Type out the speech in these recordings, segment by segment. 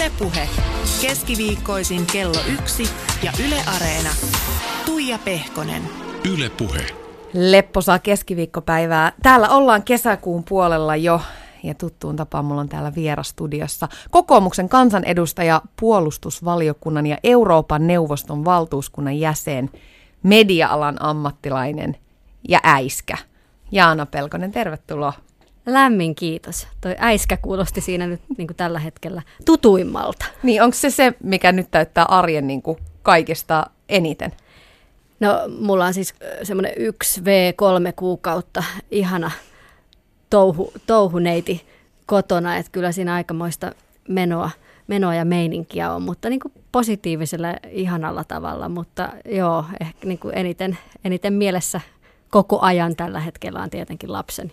Ylepuhe keskiviikkoisin kello yksi ja Yle Areena. Tuija Pehkonen. Ylepuhe. Lepposaa keskiviikkopäivää. Täällä ollaan kesäkuun puolella jo ja tuttuun tapaan mulla on täällä vierastudiossa kokoomuksen kansanedustaja, puolustusvaliokunnan ja Euroopan neuvoston valtuuskunnan jäsen, media-alan ammattilainen ja äiskä. Jaana Pelkonen, tervetuloa. Lämmin kiitos. Toi äiskä kuulosti siinä nyt niin kuin tällä hetkellä tutuimmalta. Niin, onko se se, mikä nyt täyttää arjen niin kuin kaikista eniten? No, mulla on siis semmoinen 1V3 kuukautta ihana touhu, touhuneiti kotona, että kyllä siinä aikamoista menoa, menoa ja meininkiä on, mutta niin kuin positiivisella ihanalla tavalla, mutta joo, ehkä niin kuin eniten, eniten mielessä koko ajan tällä hetkellä on tietenkin lapseni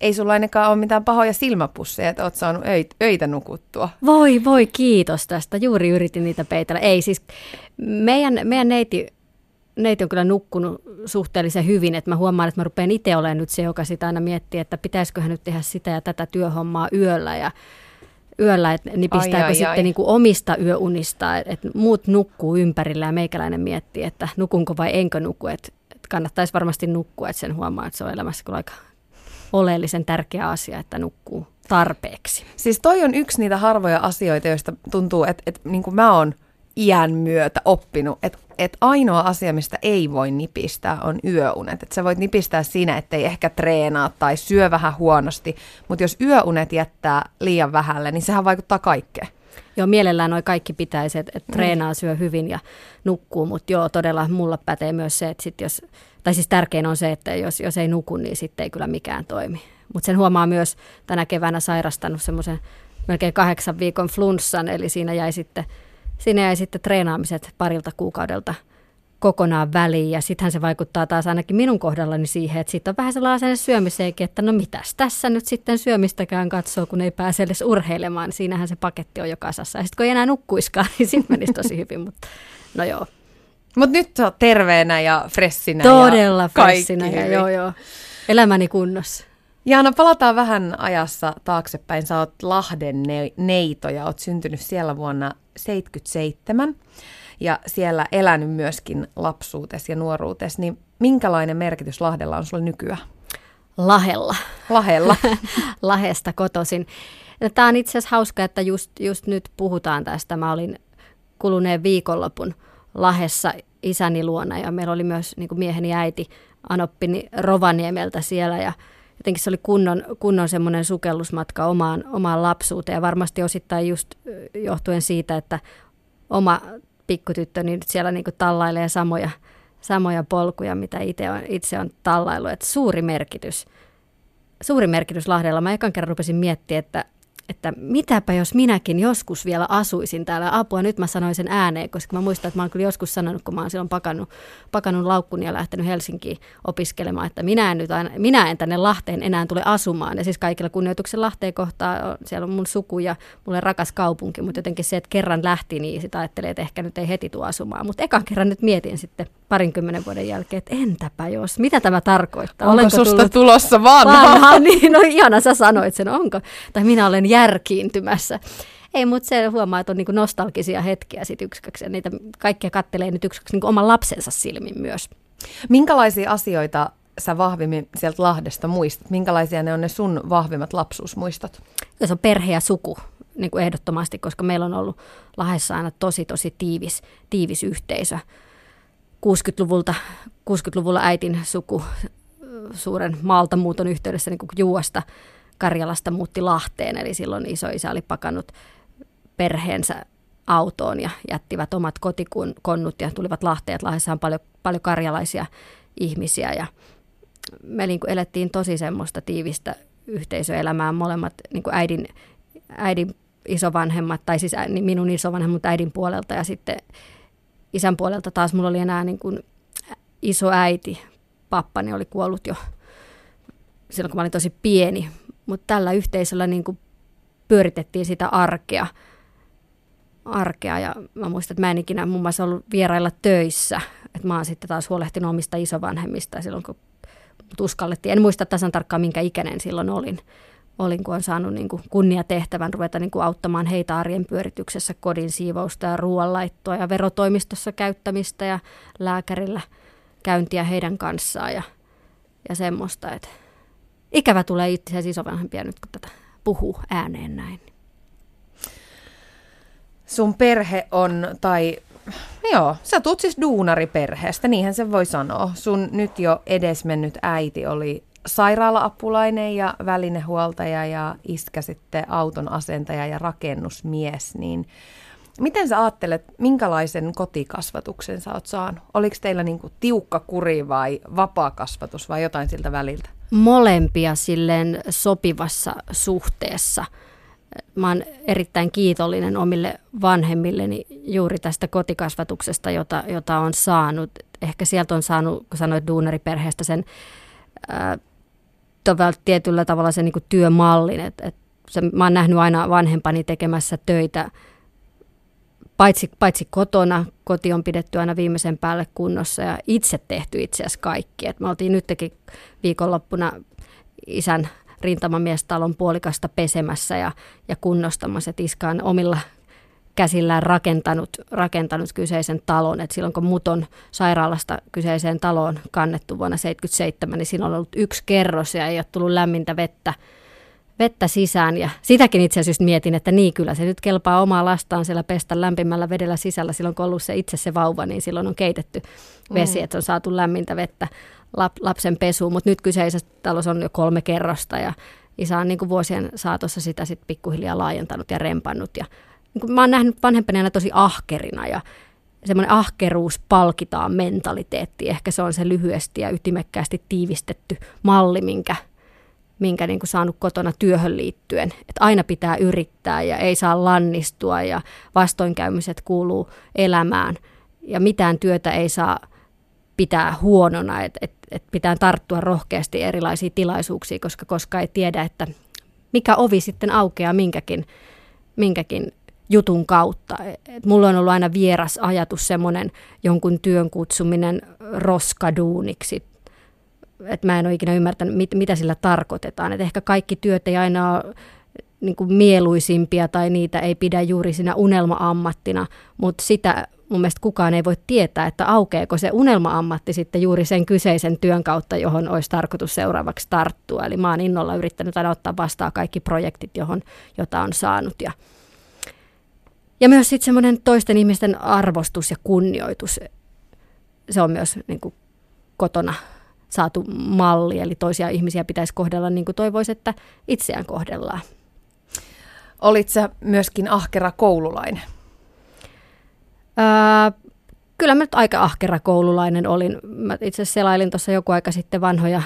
ei sulla ainakaan ole mitään pahoja silmäpusseja, että oot saanut öitä, öitä nukuttua. Voi, voi, kiitos tästä. Juuri yritin niitä peitellä. Ei siis, meidän, meidän neiti, neiti on kyllä nukkunut suhteellisen hyvin, että mä huomaan, että mä rupean itse olemaan nyt se, joka sitä aina miettii, että pitäisikö hän nyt tehdä sitä ja tätä työhommaa yöllä ja yöllä, että nipistääkö ai, ai, sitten ai. Niin kuin omista yöunista, että muut nukkuu ympärillä ja meikäläinen miettii, että nukunko vai enkö nuku, että, että kannattaisi varmasti nukkua, että sen huomaa, että se on elämässä kyllä aika oleellisen tärkeä asia, että nukkuu tarpeeksi. Siis toi on yksi niitä harvoja asioita, joista tuntuu, että, että niin kuin mä oon iän myötä oppinut, että, että ainoa asia, mistä ei voi nipistää, on yöunet. Että sä voit nipistää siinä, ettei ehkä treenaa tai syö vähän huonosti, mutta jos yöunet jättää liian vähälle, niin sehän vaikuttaa kaikkeen. Joo, mielellään noi kaikki pitäisi, että, että treenaa, syö hyvin ja nukkuu, mutta joo, todella mulla pätee myös se, että sit jos tai siis tärkein on se, että jos, jos ei nuku, niin sitten ei kyllä mikään toimi. Mutta sen huomaa myös tänä keväänä sairastanut semmoisen melkein kahdeksan viikon flunssan, eli siinä jäi sitten, siinä jäi sitten treenaamiset parilta kuukaudelta kokonaan väliin. Ja sittenhän se vaikuttaa taas ainakin minun kohdallani siihen, että sitten on vähän sellainen syömiseenkin, että no mitäs tässä nyt sitten syömistäkään katsoo, kun ei pääse edes urheilemaan. Niin siinähän se paketti on jo kasassa. Ja sitten kun ei enää nukkuiskaan, niin sitten menisi tosi hyvin. Mutta no joo, mutta nyt oot terveenä ja fressinä Todella ja fressinä ja joo joo. Elämäni kunnossa. Jaana, palataan vähän ajassa taaksepäin. Sä oot Lahden ne- neito ja oot syntynyt siellä vuonna 77 ja siellä elänyt myöskin lapsuutesi ja nuoruutesi. Niin minkälainen merkitys Lahdella on sulle nykyään? Lahella. Lahella. Lahesta kotosin. Tämä on itse asiassa hauska, että just, just nyt puhutaan tästä. Mä olin kuluneen viikonlopun – Lahessa isäni luona ja meillä oli myös niin mieheni äiti Anoppini Rovaniemeltä siellä ja jotenkin se oli kunnon, kunnon semmoinen sukellusmatka omaan, omaan lapsuuteen ja varmasti osittain just johtuen siitä, että oma pikkutyttö niin siellä niin kuin tallailee samoja, samoja polkuja, mitä itse on, itse on tallailu. Että suuri merkitys, suuri merkitys Lahdella. Mä ekan kerran rupesin miettimään, että että mitäpä jos minäkin joskus vielä asuisin täällä. Apua, nyt mä sanoin sen ääneen, koska mä muistan, että mä oon kyllä joskus sanonut, kun mä oon silloin pakannut, pakannut laukkuni ja lähtenyt Helsinkiin opiskelemaan, että minä en, nyt aina, minä en tänne Lahteen enää tule asumaan. Ja siis kaikilla kunnioituksen Lahteen kohtaa, siellä on mun suku ja mulle rakas kaupunki, mutta jotenkin se, että kerran lähti, niin sitä ajattelee, että ehkä nyt ei heti tule asumaan. Mutta ekan kerran nyt mietin sitten parinkymmenen vuoden jälkeen, että entäpä jos, mitä tämä tarkoittaa? Onko Olenko susta tullut tulossa vanha? vanha? niin, no ihana sä sanoit sen, onko? Tai minä olen järkiintymässä. Ei, mutta se huomaa, että on niinku nostalgisia hetkiä sit yksiköksi, ja niitä kaikkia kattelee nyt yksiköksi niinku oman lapsensa silmin myös. Minkälaisia asioita sä vahvimmin sieltä Lahdesta muistat? Minkälaisia ne on ne sun vahvimmat lapsuusmuistot? Se on perhe ja suku niin kuin ehdottomasti, koska meillä on ollut Lahdessa aina tosi, tosi tiivis, tiivis yhteisö. 60-luvulta, 60-luvulla äitin suku suuren maaltamuuton yhteydessä niin kuin Juuasta Karjalasta muutti Lahteen, eli silloin isoisä oli pakannut perheensä autoon ja jättivät omat kotikonnut ja tulivat Lahteen. Lahdessa on paljon, paljon karjalaisia ihmisiä ja me niin kuin elettiin tosi semmoista tiivistä yhteisöelämää. Molemmat niin kuin äidin, äidin isovanhemmat, tai siis minun isovanhemmat äidin puolelta ja sitten isän puolelta taas mulla oli enää niin kuin iso äiti. Pappani oli kuollut jo silloin, kun mä olin tosi pieni. Mutta tällä yhteisöllä niin kuin pyöritettiin sitä arkea. arkea. Ja mä muistan, että mä en ikinä muun muassa ollut vierailla töissä. Että mä oon sitten taas huolehtinut omista isovanhemmista silloin, kun uskallettiin. En muista tasan tarkkaan, minkä ikäinen silloin olin. olin, kun on saanut niin kuin kunniatehtävän ruveta niin kuin auttamaan heitä arjen pyörityksessä kodin siivousta ja ruoanlaittoa ja verotoimistossa käyttämistä ja lääkärillä käyntiä heidän kanssaan ja, ja semmoista, että ikävä tulee itse asiassa isovanhempia nyt, kun tätä puhuu ääneen näin. Sun perhe on, tai joo, sä tuut siis duunariperheestä, niinhän se voi sanoa. Sun nyt jo edesmennyt äiti oli sairaala-apulainen ja välinehuoltaja ja iskä sitten auton asentaja ja rakennusmies, niin miten sä ajattelet, minkälaisen kotikasvatuksen sä oot saanut? Oliko teillä niinku tiukka kuri vai vapaa kasvatus vai jotain siltä väliltä? Molempia silleen sopivassa suhteessa. Mä oon erittäin kiitollinen omille vanhemmilleni juuri tästä kotikasvatuksesta, jota, jota on saanut. Ehkä sieltä on saanut, kun sanoit duunariperheestä, sen tavalla, tietyllä tavalla se niin työmallin. Et, et se, mä oon nähnyt aina vanhempani tekemässä töitä, paitsi, paitsi kotona, koti on pidetty aina viimeisen päälle kunnossa ja itse tehty itse asiassa kaikki. Et me oltiin nytkin viikonloppuna isän rintamamiestalon puolikasta pesemässä ja, ja kunnostamassa, että iska on omilla käsillään rakentanut, rakentanut kyseisen talon. Et silloin kun mut on sairaalasta kyseiseen taloon kannettu vuonna 1977, niin siinä on ollut yksi kerros ja ei ole tullut lämmintä vettä, vettä sisään. Ja sitäkin itse asiassa mietin, että niin kyllä se nyt kelpaa omaa lastaan siellä pestä lämpimällä vedellä sisällä. Silloin kun on ollut se itse se vauva, niin silloin on keitetty vesi, mm. että on saatu lämmintä vettä lap, lapsen pesuun. Mutta nyt kyseisessä talossa on jo kolme kerrosta ja isä on niin kuin vuosien saatossa sitä sitten pikkuhiljaa laajentanut ja rempannut ja niin kuin mä oon nähnyt vanhempana tosi ahkerina ja semmoinen ahkeruus palkitaan mentaliteetti. Ehkä se on se lyhyesti ja ytimekkäästi tiivistetty malli, minkä, minkä niin kuin saanut kotona työhön liittyen. Että aina pitää yrittää ja ei saa lannistua ja vastoinkäymiset kuuluu elämään ja mitään työtä ei saa pitää huonona, että et, et pitää tarttua rohkeasti erilaisiin tilaisuuksiin, koska koska ei tiedä, että mikä ovi sitten aukeaa minkäkin, minkäkin jutun kautta. Et mulla on ollut aina vieras ajatus semmoinen jonkun työn kutsuminen roskaduuniksi. Et mä en ole ikinä ymmärtänyt, mit, mitä sillä tarkoitetaan. Et ehkä kaikki työt ei aina ole niin kuin mieluisimpia tai niitä ei pidä juuri siinä unelma-ammattina, mutta sitä mun mielestä kukaan ei voi tietää, että aukeeko se unelma-ammatti sitten juuri sen kyseisen työn kautta, johon olisi tarkoitus seuraavaksi tarttua. Eli mä oon innolla yrittänyt aina ottaa vastaan kaikki projektit, johon, jota on saanut ja ja myös sitten semmoinen toisten ihmisten arvostus ja kunnioitus. Se on myös niin kuin kotona saatu malli, eli toisia ihmisiä pitäisi kohdella niin kuin toivoisi, että itseään kohdellaan. Olit sä myöskin ahkera koululainen? Öö, kyllä mä nyt aika ahkera koululainen olin. Mä itse asiassa selailin tuossa joku aika sitten vanhoja,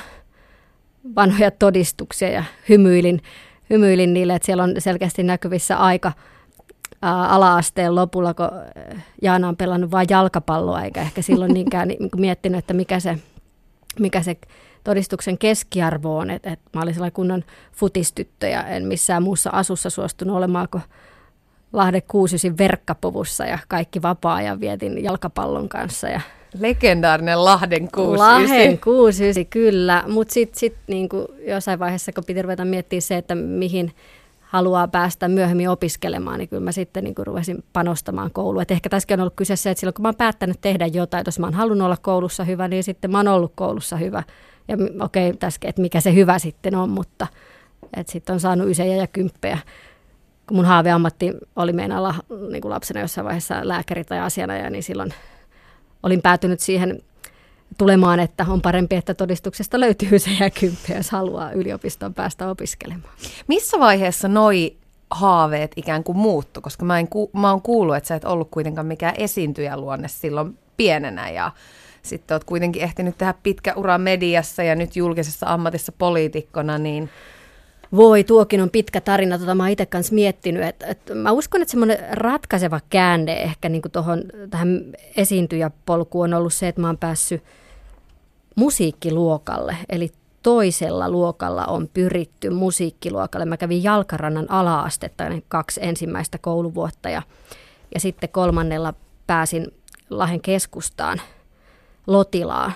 vanhoja todistuksia ja hymyilin, hymyilin niille, että siellä on selkeästi näkyvissä aika – ala-asteen lopulla, kun Jaana on pelannut vain jalkapalloa, eikä ehkä silloin niinkään niin miettinyt, että mikä se, mikä se todistuksen keskiarvo on. Että et mä olin sellainen kunnon futistyttö ja en missään muussa asussa suostunut olemaan kuin Lahde kuusisin verkkapuvussa ja kaikki vapaa-ajan vietin jalkapallon kanssa. Ja Legendaarinen Lahden 69. Lahden 69, kyllä. Mutta sitten sit, niin jossain vaiheessa, kun piti ruveta miettimään se, että mihin haluaa päästä myöhemmin opiskelemaan, niin kyllä mä sitten niin kuin ruvesin panostamaan kouluun. Et ehkä tässäkin on ollut kyse se, että silloin kun mä oon päättänyt tehdä jotain, jos mä oon halunnut olla koulussa hyvä, niin sitten mä oon ollut koulussa hyvä. Ja okei, okay, tässäkin, että mikä se hyvä sitten on, mutta että sitten on saanut ysejä ja kymppejä. Kun mun haaveammatti oli meinalla niin lapsena jossain vaiheessa lääkäri tai asianajaja, niin silloin olin päätynyt siihen tulemaan, että on parempi, että todistuksesta löytyy se ja kymppi, jos haluaa yliopistoon päästä opiskelemaan. Missä vaiheessa noi haaveet ikään kuin muuttu, koska mä, en ku, mä oon kuullut, että sä et ollut kuitenkaan mikään esiintyjäluonne silloin pienenä ja sitten oot kuitenkin ehtinyt tehdä pitkä ura mediassa ja nyt julkisessa ammatissa poliitikkona, niin voi, tuokin on pitkä tarina, tota mä oon itse kanssa miettinyt, että, että mä uskon, että semmoinen ratkaiseva käänne ehkä niin tohon, tähän esiintyjäpolkuun on ollut se, että mä oon päässyt musiikkiluokalle, eli toisella luokalla on pyritty musiikkiluokalle. Mä kävin Jalkarannan ala-astetta kaksi ensimmäistä kouluvuotta ja, ja sitten kolmannella pääsin Lahen keskustaan Lotilaan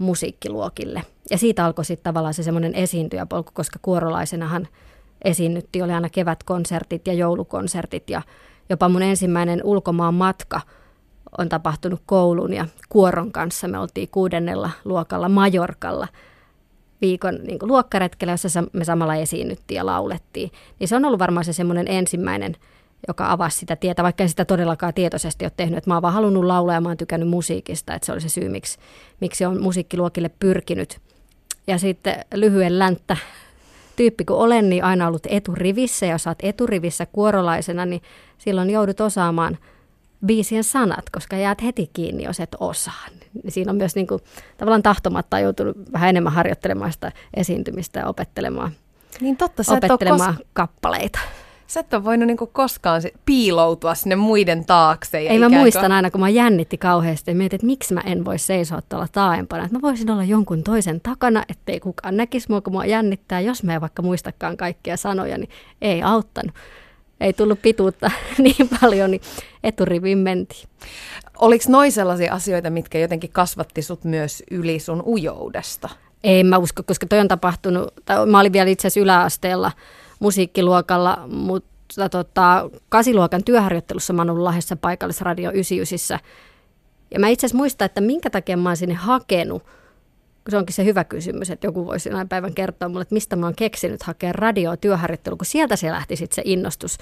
musiikkiluokille. Ja siitä alkoi sitten tavallaan se semmoinen esiintyjäpolku, koska kuorolaisenahan esiinnyttiin. Oli aina kevätkonsertit ja joulukonsertit ja jopa mun ensimmäinen ulkomaan matka on tapahtunut koulun ja kuoron kanssa. Me oltiin kuudennella luokalla Majorkalla viikon niin luokkaretkellä, jossa me samalla esiinnyttiin ja laulettiin. Niin se on ollut varmaan se semmoinen ensimmäinen joka avasi sitä tietä, vaikka en sitä todellakaan tietoisesti ole tehnyt. Että mä oon vaan halunnut laulaa ja mä oon tykännyt musiikista, että se oli se syy, miksi, miksi on musiikkiluokille pyrkinyt. Ja sitten lyhyen länttä tyyppi kun olen, niin aina ollut eturivissä ja jos olet eturivissä kuorolaisena, niin silloin joudut osaamaan biisien sanat, koska jäät heti kiinni, jos et osaa. Siinä on myös niin kuin, tavallaan tahtomatta joutunut vähän enemmän harjoittelemaan sitä esiintymistä ja opettelemaan, niin totta, sä opettelemaan kos- kappaleita. Sä et ole voinut niinku koskaan piiloutua sinne muiden taakse. Ei mä muistan kuin... aina, kun mä jännitti kauheasti ja mietin, että miksi mä en voi seisoa tuolla taaempana. Että mä voisin olla jonkun toisen takana, ettei kukaan näkisi mua, kun mua jännittää. Jos mä en vaikka muistakaan kaikkia sanoja, niin ei auttanut. Ei tullut pituutta niin paljon, niin eturiviin mentiin. Oliko noin sellaisia asioita, mitkä jotenkin kasvatti sut myös yli sun ujoudesta? Ei mä usko, koska toi on tapahtunut, tai mä olin vielä itse asiassa yläasteella musiikkiluokalla, mutta tota, kasiluokan työharjoittelussa mä oon ollut Lahdessa paikallisradio 99. Ja mä itse asiassa muistan, että minkä takia mä oon sinne hakenut, se onkin se hyvä kysymys, että joku voisi näin päivän kertoa mulle, että mistä mä oon keksinyt hakea radio työharjoittelu, kun sieltä se lähti sitten se innostus.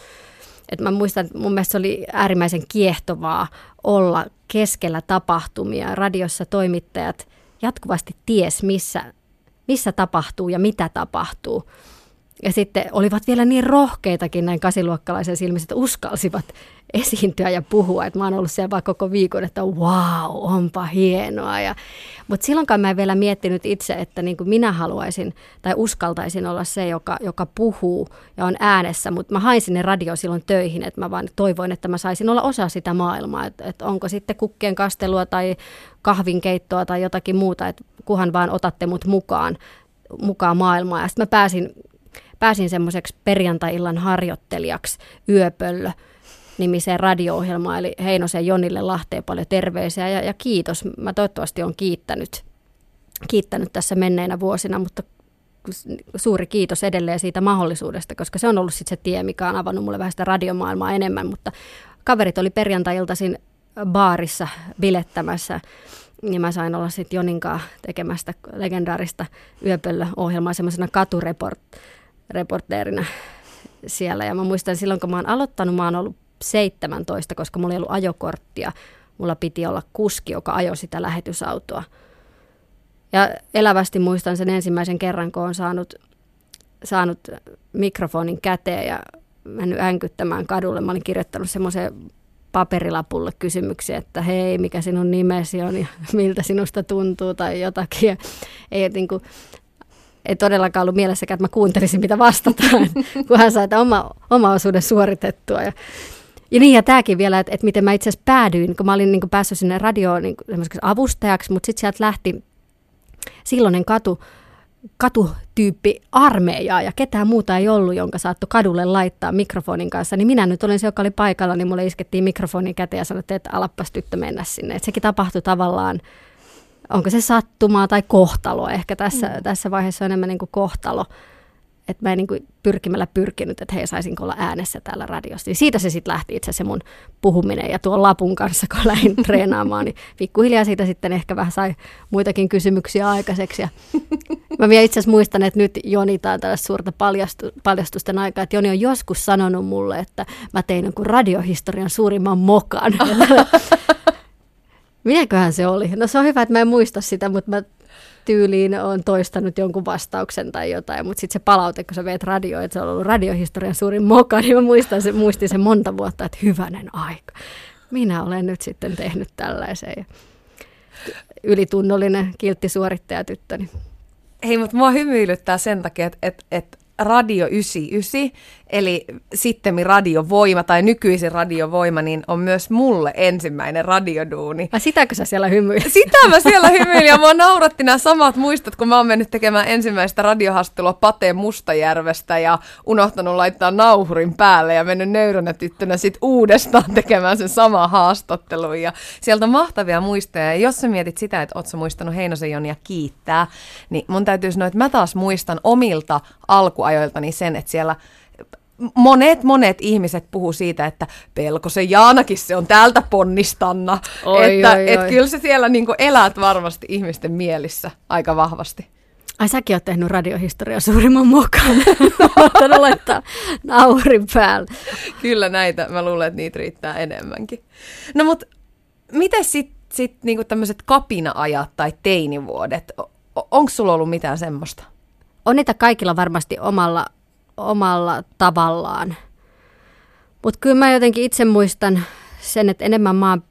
Et mä muistan, että mun mielestä se oli äärimmäisen kiehtovaa olla keskellä tapahtumia. Radiossa toimittajat jatkuvasti ties, missä, missä tapahtuu ja mitä tapahtuu. Ja sitten olivat vielä niin rohkeitakin näin kasiluokkalaisen silmissä, että uskalsivat esiintyä ja puhua. Että mä oon ollut siellä vaan koko viikon, että wow, onpa hienoa. Ja, mutta silloinkaan mä en vielä miettinyt itse, että niin kuin minä haluaisin tai uskaltaisin olla se, joka, joka puhuu ja on äänessä. Mutta mä hain sinne radio silloin töihin, että mä vaan toivoin, että mä saisin olla osa sitä maailmaa. Että, että onko sitten kukkien kastelua tai kahvinkeittoa tai jotakin muuta, että kuhan vaan otatte mut mukaan mukaan maailmaa. Ja sitten mä pääsin pääsin semmoiseksi perjantai-illan harjoittelijaksi yöpöllö nimiseen radio-ohjelmaan, eli Heinosen Jonille Lahteen paljon terveisiä ja, ja kiitos. Mä toivottavasti on kiittänyt, kiittänyt tässä menneinä vuosina, mutta suuri kiitos edelleen siitä mahdollisuudesta, koska se on ollut sitten se tie, mikä on avannut mulle vähän sitä radiomaailmaa enemmän, mutta kaverit oli perjantai-iltaisin baarissa bilettämässä ja mä sain olla sitten Joninkaan tekemästä legendaarista yöpöllö-ohjelmaa semmoisena katureport reporteerina siellä. Ja mä muistan silloin, kun mä oon aloittanut, mä oon ollut 17, koska mulla ei ollut ajokorttia. Mulla piti olla kuski, joka ajoi sitä lähetysautoa. Ja elävästi muistan sen ensimmäisen kerran, kun on saanut, saanut mikrofonin käteen ja mennyt änkyttämään kadulle. Mä olin kirjoittanut semmoisen paperilapulle kysymyksiä, että hei, mikä sinun nimesi on ja miltä sinusta tuntuu tai jotakin. Ja ei, niin kuin, ei todellakaan ollut mielessäkään, että mä kuuntelisin, mitä vastataan, kun hän sai oma, oma osuuden suoritettua. Ja, ja niin, ja tämäkin vielä, että, että miten mä itse asiassa päädyin, kun mä olin niin kuin päässyt sinne radioon niin avustajaksi, mutta sitten sieltä lähti silloinen katu, katutyyppi armeijaa ja ketään muuta ei ollut, jonka saattoi kadulle laittaa mikrofonin kanssa, niin minä nyt olin se, joka oli paikalla, niin mulle iskettiin mikrofonin käteen ja sanottiin, että alappas tyttö mennä sinne. Et sekin tapahtui tavallaan onko se sattumaa tai kohtalo. Ehkä tässä, mm. tässä vaiheessa on enemmän niin kuin kohtalo. Että mä en niin kuin pyrkimällä pyrkinyt, että hei, saisinko olla äänessä täällä radiossa. Niin siitä se sitten lähti itse se mun puhuminen. Ja tuon lapun kanssa, kun lähdin treenaamaan, niin pikkuhiljaa siitä sitten ehkä vähän sai muitakin kysymyksiä aikaiseksi. Ja mä vielä itse asiassa muistan, että nyt Joni, tai tällaista suurta paljastu, paljastusten aikaa, että Joni on joskus sanonut mulle, että mä tein jonkun radiohistorian suurimman mokan. Mikäköhän se oli? No se on hyvä, että mä en muista sitä, mutta mä tyyliin on toistanut jonkun vastauksen tai jotain, mutta sitten se palaute, kun sä veet radioon, että se on ollut radiohistorian suurin moka, niin mä muistan se, muistin sen monta vuotta, että hyvänen aika. Minä olen nyt sitten tehnyt tällaisen. Ylitunnollinen kiltti suorittajatyttöni. Hei, mutta mua hymyilyttää sen takia, että, että, että Radio 99, eli sitten radiovoima tai nykyisin radiovoima, niin on myös mulle ensimmäinen radioduuni. Vai sitäkö sä siellä hymyilit? Sitä mä siellä hymyilin ja mua nauratti nämä samat muistot, kun mä oon mennyt tekemään ensimmäistä radiohastelua Pate Mustajärvestä ja unohtanut laittaa nauhurin päälle ja mennyt nöyränä tyttönä sit uudestaan tekemään sen sama haastattelu. Ja sieltä on mahtavia muistoja. Ja jos sä mietit sitä, että oot sä muistanut Heinosen Jonia kiittää, niin mun täytyy sanoa, että mä taas muistan omilta alkuajoiltani sen, että siellä monet, monet ihmiset puhuu siitä, että pelko se Jaanakin se on täältä ponnistanna. Oi, että oi, et oi. kyllä se siellä niinku elät varmasti ihmisten mielissä aika vahvasti. Ai säkin oot tehnyt radiohistoriaa suurimman mokan. Mä laittaa naurin päälle. Kyllä näitä, mä luulen, että niitä riittää enemmänkin. No mut, miten sitten sit niinku tämmöiset kapina-ajat tai teinivuodet, onko sulla ollut mitään semmoista? On niitä kaikilla varmasti omalla, omalla tavallaan. Mutta kyllä mä jotenkin itse muistan sen, että enemmän mä oon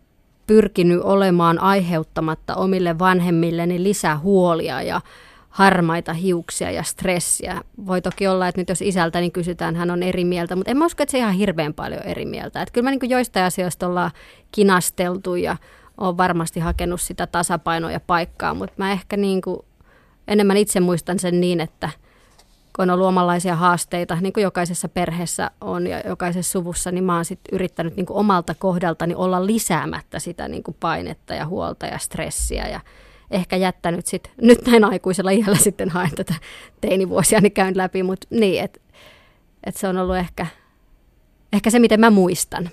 pyrkinyt olemaan aiheuttamatta omille vanhemmilleni lisää huolia ja harmaita hiuksia ja stressiä. Voi toki olla, että nyt jos isältäni kysytään, hän on eri mieltä, mutta en mä usko, että se ihan hirveän paljon eri mieltä. Että kyllä mä niin joistain asioista ollaan kinasteltu ja on varmasti hakenut sitä tasapainoa ja paikkaa, mutta mä ehkä niin kuin enemmän itse muistan sen niin, että kun on ollut omanlaisia haasteita, niin kuin jokaisessa perheessä on ja jokaisessa suvussa, niin mä oon sit yrittänyt niin kuin omalta kohdaltani olla lisäämättä sitä niin kuin painetta ja huolta ja stressiä ja ehkä jättänyt sit, nyt näin aikuisella iällä sitten haen tätä teinivuosia, niin käyn läpi, mutta niin, että et se on ollut ehkä, ehkä se, miten mä muistan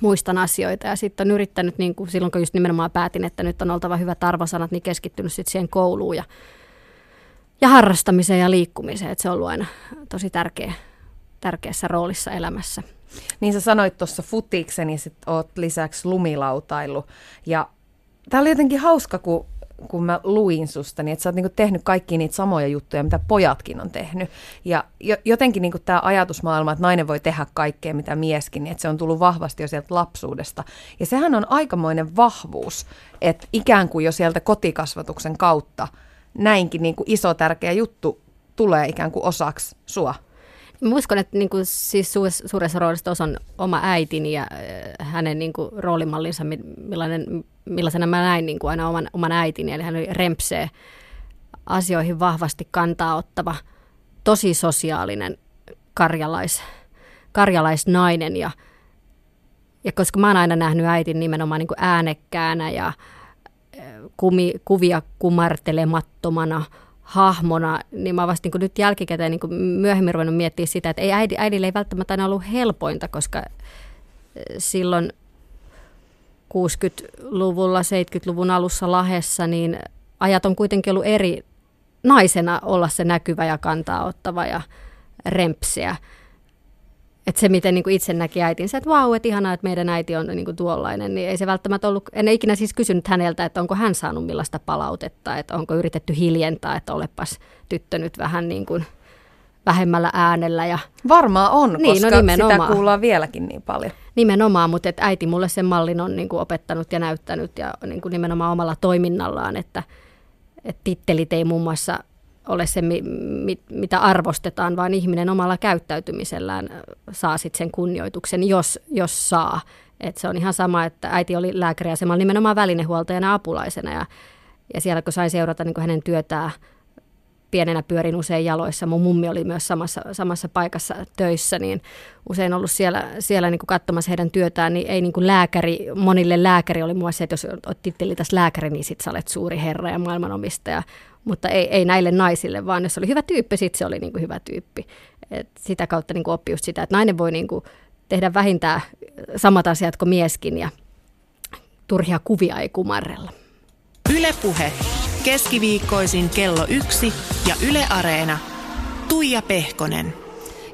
muistan asioita. Ja sitten on yrittänyt, niin kuin silloin kun just nimenomaan päätin, että nyt on oltava hyvät arvosanat, niin keskittynyt sitten siihen kouluun ja, ja harrastamiseen ja liikkumiseen, että se on ollut aina tosi tärkeä, tärkeässä roolissa elämässä. Niin sä sanoit tuossa futiksen ja sitten oot lisäksi lumilautailu ja tämä oli jotenkin hauska, kun kun mä luin susta, niin että sä oot niinku tehnyt kaikki niitä samoja juttuja, mitä pojatkin on tehnyt. Ja jotenkin niinku tämä ajatusmaailma, että nainen voi tehdä kaikkea, mitä mieskin, niin että se on tullut vahvasti jo sieltä lapsuudesta. Ja sehän on aikamoinen vahvuus, että ikään kuin jo sieltä kotikasvatuksen kautta näinkin niinku iso tärkeä juttu tulee ikään kuin osaksi sua. Mä uskon, että niin kuin, siis suuressa roolissa on oma äitini ja äh, hänen niin kuin, roolimallinsa, millainen, millaisena mä näin niin kuin aina oman, oman äitini. Eli hän oli rempsee asioihin vahvasti kantaa ottava, tosi sosiaalinen karjalais, karjalaisnainen. Ja, ja koska mä oon aina nähnyt äitin nimenomaan niin kuin äänekkäänä ja kumi, kuvia kumartelemattomana – hahmona, niin mä vasta niin nyt jälkikäteen niin myöhemmin ruvennut miettiä sitä, että ei äidi, äidille ei välttämättä aina ollut helpointa, koska eh, silloin 60-luvulla, 70-luvun alussa Lahessa, niin ajat on kuitenkin ollut eri naisena olla se näkyvä ja kantaa ottava ja rempsiä. Että se, miten niin kuin itse näki äitinsä, että vau, että ihanaa, että meidän äiti on niin kuin tuollainen, niin ei se välttämättä ollut, en ikinä siis kysynyt häneltä, että onko hän saanut millaista palautetta, että onko yritetty hiljentää, että olepas tyttö nyt vähän niin kuin vähemmällä äänellä. Ja... Varmaan on, niin, no koska no sitä kuullaan vieläkin niin paljon. Nimenomaan, mutta että äiti mulle sen mallin on niin kuin opettanut ja näyttänyt ja niin kuin nimenomaan omalla toiminnallaan, että, että tittelit ei muun muassa ole se, mi, mi, mitä arvostetaan, vaan ihminen omalla käyttäytymisellään saa sitten sen kunnioituksen, jos, jos saa. Et se on ihan sama, että äiti oli lääkäriasemalla nimenomaan välinehuoltajana apulaisena ja, ja siellä kun sain seurata niin hänen työtään pienenä pyörin usein jaloissa. Mun mummi oli myös samassa, samassa paikassa töissä, niin usein ollut siellä, siellä niin kuin katsomassa heidän työtään, niin ei niin kuin lääkäri, monille lääkäri oli muassa että jos olet tittelitäs lääkäri, niin sit sä olet suuri herra ja maailmanomistaja mutta ei, ei näille naisille, vaan jos oli hyvä tyyppi, sitten se oli niin kuin hyvä tyyppi. Et sitä kautta niin kuin oppi just sitä, että nainen voi niin kuin tehdä vähintään samat asiat kuin mieskin ja turhia kuvia ei kumarrella. Ylepuhe keskiviikkoisin kello yksi ja Yle Areena. Tuija Pehkonen.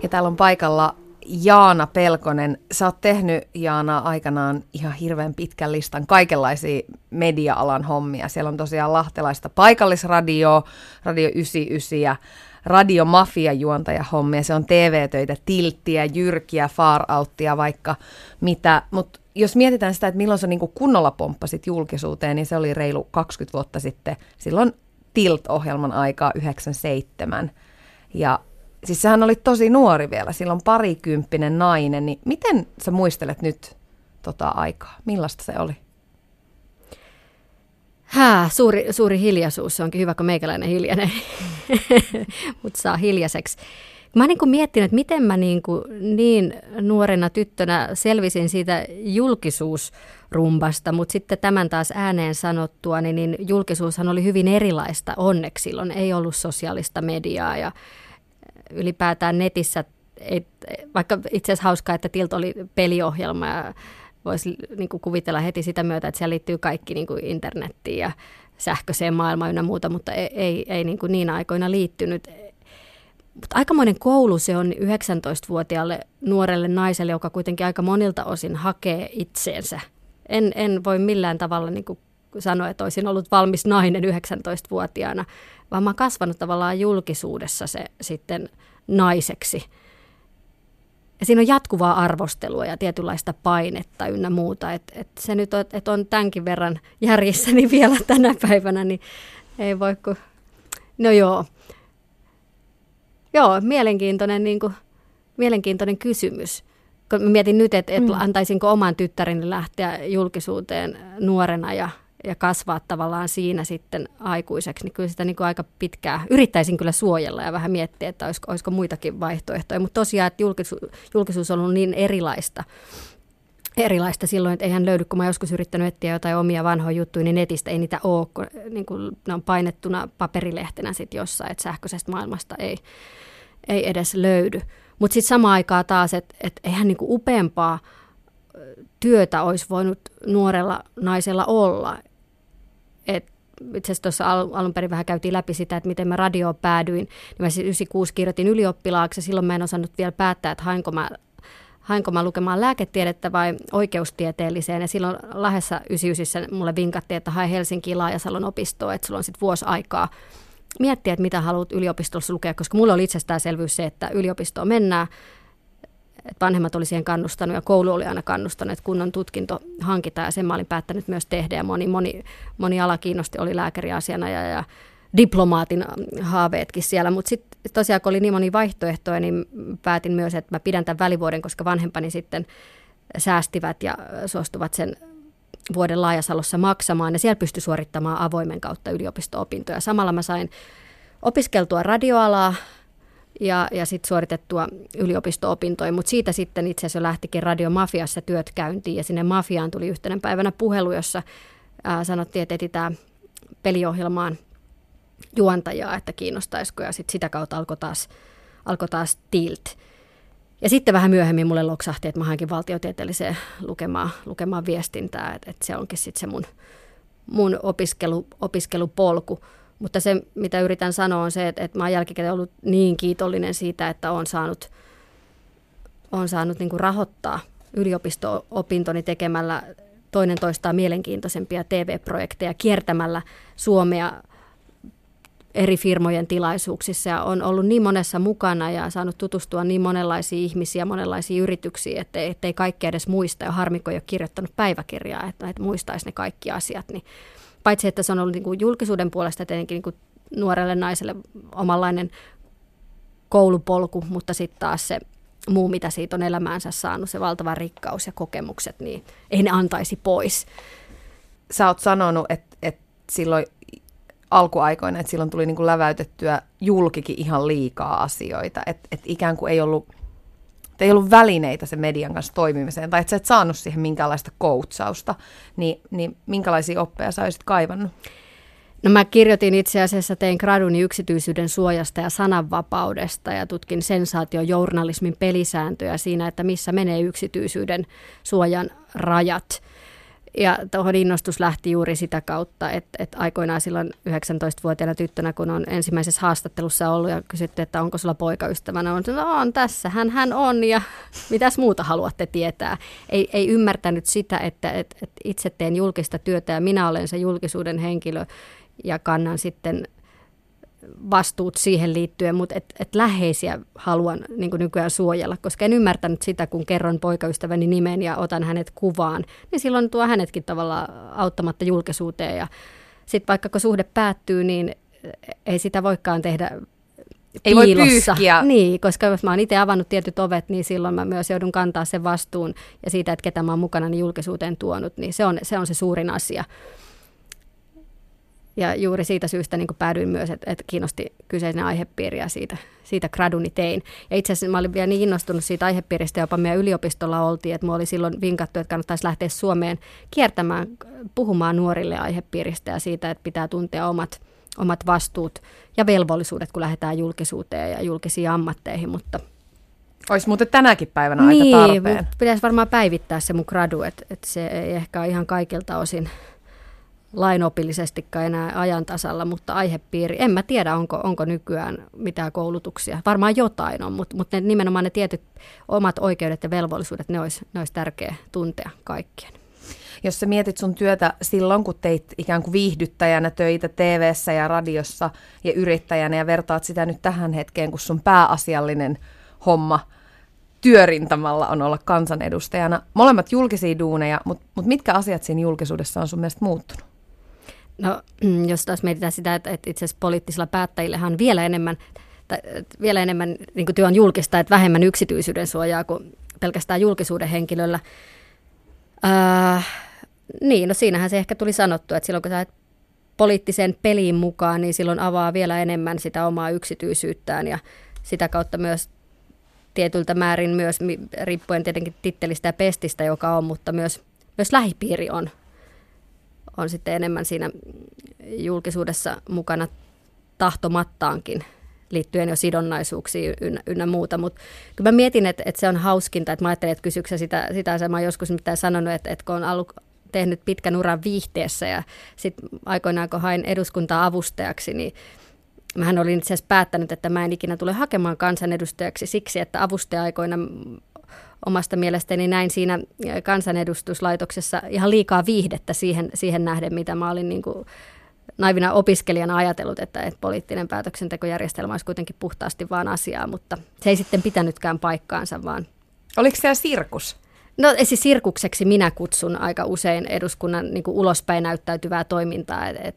Ja täällä on paikalla Jaana Pelkonen. Sä oot tehnyt, Jaana, aikanaan ihan hirveän pitkän listan kaikenlaisia media-alan hommia. Siellä on tosiaan lahtelaista paikallisradio, Radio 99 ja hommia. Se on TV-töitä, tilttiä, jyrkiä, far outtia, vaikka mitä. Mutta jos mietitään sitä, että milloin sä niinku kunnolla pomppasit julkisuuteen, niin se oli reilu 20 vuotta sitten. Silloin Tilt-ohjelman aikaa 97. Ja siis sehän oli tosi nuori vielä, silloin parikymppinen nainen, niin miten sä muistelet nyt tota aikaa? Millaista se oli? Hää, suuri, suuri hiljaisuus, se onkin hyvä, kun meikäläinen hiljainen, mutta saa hiljaiseksi. Mä niin miettinyt, että miten mä niin, kuin niin nuorena tyttönä selvisin siitä julkisuusrumbasta, mutta sitten tämän taas ääneen sanottua, niin, niin julkisuushan oli hyvin erilaista onneksi silloin. Ei ollut sosiaalista mediaa ja ylipäätään netissä, et, vaikka itse asiassa hauskaa, että Tilt oli peliohjelma ja voisi niin kuin kuvitella heti sitä myötä, että siellä liittyy kaikki niin kuin internettiin ja sähköiseen maailmaan ynnä muuta, mutta ei, ei, ei niin, kuin niin aikoina liittynyt. Mutta aikamoinen koulu se on 19-vuotiaalle nuorelle naiselle, joka kuitenkin aika monilta osin hakee itseensä. En, en voi millään tavalla niin kuin sanoa, että olisin ollut valmis nainen 19-vuotiaana, vaan mä oon kasvanut tavallaan julkisuudessa se sitten naiseksi. Ja siinä on jatkuvaa arvostelua ja tietynlaista painetta ynnä muuta. Että et se nyt, että on tämänkin verran järjissäni vielä tänä päivänä, niin ei voi kuin... No joo. Joo, mielenkiintoinen, niin kuin, mielenkiintoinen kysymys. Kun mietin nyt, että, että mm. antaisinko oman tyttäreni lähteä julkisuuteen nuorena ja ja kasvaa tavallaan siinä sitten aikuiseksi, niin kyllä sitä niin kuin aika pitkää yrittäisin kyllä suojella ja vähän miettiä, että olisiko, olisiko muitakin vaihtoehtoja. Mutta tosiaan, että julkisu, julkisuus on ollut niin erilaista, erilaista silloin, että eihän löydy, kun mä joskus yrittänyt etsiä jotain omia vanhoja juttuja, niin netistä ei niitä ole, kun niin kuin ne on painettuna paperilehtenä sitten jossain, että sähköisestä maailmasta ei, ei edes löydy. Mutta sitten samaan aikaan taas, että et eihän niin kuin upeampaa työtä olisi voinut nuorella naisella olla. Et itse asiassa tuossa al- alun perin vähän käytiin läpi sitä, että miten mä radioon päädyin. Niin mä siis 96 kirjoitin ylioppilaaksi ja silloin mä en osannut vielä päättää, että hainko mä, hainko mä lukemaan lääketiedettä vai oikeustieteelliseen. Ja silloin Lahdessa 99 mulle vinkattiin, että hae Helsinkiin Laajasalon opistoon, että sulla on sitten vuosi aikaa miettiä, että mitä haluat yliopistossa lukea, koska mulle oli itsestäänselvyys se, että yliopistoon mennään, että vanhemmat oli siihen kannustanut ja koulu oli aina kannustanut, että kunnon tutkinto hankitaan ja sen mä olin päättänyt myös tehdä ja moni, moni, moni ala kiinnosti, oli lääkäriasiana ja, ja diplomaatin haaveetkin siellä, mutta sitten tosiaan kun oli niin moni vaihtoehtoja, niin päätin myös, että mä pidän tämän välivuoden, koska vanhempani sitten säästivät ja suostuvat sen vuoden Laajasalossa maksamaan. Ja siellä pystyi suorittamaan avoimen kautta yliopisto-opintoja. Samalla mä sain opiskeltua radioalaa, ja, ja sitten suoritettua yliopisto-opintoja, mutta siitä sitten itse asiassa lähtikin radiomafiassa työt käyntiin ja sinne mafiaan tuli yhtenä päivänä puhelu, jossa ää, sanottiin, että etsitään peliohjelmaan juontajaa, että kiinnostaisiko ja sitten sitä kautta alkoi taas, alkoi taas Tilt. Ja sitten vähän myöhemmin mulle loksahti, että mä hankin valtiotieteelliseen lukemaan, lukemaan viestintää, että, että se onkin sitten se mun, mun opiskelu, opiskelupolku. Mutta se, mitä yritän sanoa, on se, että, että mä oon jälkikäteen ollut niin kiitollinen siitä, että olen saanut, on saanut niin rahoittaa yliopisto-opintoni tekemällä toinen toistaan mielenkiintoisempia TV-projekteja, kiertämällä Suomea eri firmojen tilaisuuksissa ja on ollut niin monessa mukana ja saanut tutustua niin monenlaisiin ihmisiä, monenlaisiin yrityksiin, että ei kaikkea edes muista. Ja harmikko ei ole kirjoittanut päiväkirjaa, että, että muistaisi ne kaikki asiat, niin paitsi että se on ollut niin kuin julkisuuden puolesta tietenkin niin kuin nuorelle naiselle omanlainen koulupolku, mutta sitten taas se muu, mitä siitä on elämäänsä saanut, se valtava rikkaus ja kokemukset, niin ei ne antaisi pois. Sä oot sanonut, että, että silloin alkuaikoina, että silloin tuli niin kuin läväytettyä julkikin ihan liikaa asioita, että, että ikään kuin ei ollut ei ollut välineitä sen median kanssa toimimiseen, tai että sä et saanut siihen minkäänlaista koutsausta, niin, niin minkälaisia oppeja sä olisit kaivannut? No mä kirjoitin itse asiassa, tein graduni yksityisyyden suojasta ja sananvapaudesta ja tutkin sensaatiojournalismin pelisääntöjä siinä, että missä menee yksityisyyden suojan rajat – ja tuohon innostus lähti juuri sitä kautta, että, että aikoinaan silloin 19-vuotiaana tyttönä, kun on ensimmäisessä haastattelussa ollut ja kysytty, että onko sulla poikaystävänä, on, no on tässä, hän, hän on ja mitäs muuta haluatte tietää. Ei, ei ymmärtänyt sitä, että, että, että itse teen julkista työtä ja minä olen se julkisuuden henkilö ja kannan sitten vastuut siihen liittyen, mutta et, et läheisiä haluan niin nykyään suojella, koska en ymmärtänyt sitä, kun kerron poikaystäväni nimen ja otan hänet kuvaan, niin silloin tuo hänetkin tavallaan auttamatta julkisuuteen ja sitten vaikka kun suhde päättyy, niin ei sitä voikaan tehdä ei voi pyyhkiä. Niin, koska jos mä oon itse avannut tietyt ovet, niin silloin mä myös joudun kantaa sen vastuun ja siitä, että ketä mä oon mukana niin julkisuuteen tuonut, niin se on se, on se suurin asia. Ja juuri siitä syystä niin päädyin myös, että, että kiinnosti kyseinen aihepiiri ja siitä, siitä graduni tein. Ja itse asiassa mä olin vielä niin innostunut siitä aihepiiristä, jopa meidän yliopistolla oltiin, että mulla oli silloin vinkattu, että kannattaisi lähteä Suomeen kiertämään, puhumaan nuorille aihepiiristä ja siitä, että pitää tuntea omat, omat vastuut ja velvollisuudet, kun lähdetään julkisuuteen ja julkisiin ammatteihin, mutta olisi muuten tänäkin päivänä niin, aika tarpeen. pitäisi varmaan päivittää se mun gradu, että, että se ei ehkä ole ihan kaikilta osin lainopillisestikaan enää ajan tasalla, mutta aihepiiri, en mä tiedä, onko, onko nykyään mitään koulutuksia. Varmaan jotain on, mutta, mutta ne, nimenomaan ne tietyt omat oikeudet ja velvollisuudet, ne olisi, ne olisi tärkeä tuntea kaikkien. Jos sä mietit sun työtä silloin, kun teit ikään kuin viihdyttäjänä töitä tv ja radiossa ja yrittäjänä ja vertaat sitä nyt tähän hetkeen, kun sun pääasiallinen homma työrintamalla on olla kansanedustajana. Molemmat julkisia duuneja, mutta mut mitkä asiat siinä julkisuudessa on sun mielestä muuttunut? No, jos taas mietitään sitä, että, että itse asiassa poliittisilla päättäjillähän vielä enemmän, tai, vielä enemmän niin työ on julkista, että vähemmän yksityisyyden suojaa kuin pelkästään julkisuuden henkilöllä. Äh, niin, no siinähän se ehkä tuli sanottu, että silloin kun sä poliittiseen peliin mukaan, niin silloin avaa vielä enemmän sitä omaa yksityisyyttään ja sitä kautta myös tietyltä määrin myös, riippuen tietenkin tittelistä ja pestistä, joka on, mutta myös, myös lähipiiri on on sitten enemmän siinä julkisuudessa mukana tahtomattaankin liittyen jo sidonnaisuuksiin ynnä, ynnä muuta. Mutta kyllä mä mietin, että, että se on hauskinta, että mä ajattelin, että kysyksä sitä, sitä se mä joskus mitään sanonut, että, että kun on ollut tehnyt pitkän uran viihteessä ja sitten aikoinaan kun hain eduskuntaa avustajaksi, niin mähän olin itse asiassa päättänyt, että mä en ikinä tule hakemaan kansanedustajaksi siksi, että avustaja-aikoina omasta mielestäni näin siinä kansanedustuslaitoksessa ihan liikaa viihdettä siihen, siihen nähden, mitä mä olin niin kuin naivina opiskelijana ajatellut, että, että poliittinen päätöksentekojärjestelmä olisi kuitenkin puhtaasti vaan asiaa, mutta se ei sitten pitänytkään paikkaansa, vaan... Oliko siellä sirkus? No siis sirkukseksi minä kutsun aika usein eduskunnan niin kuin ulospäin näyttäytyvää toimintaa, että et,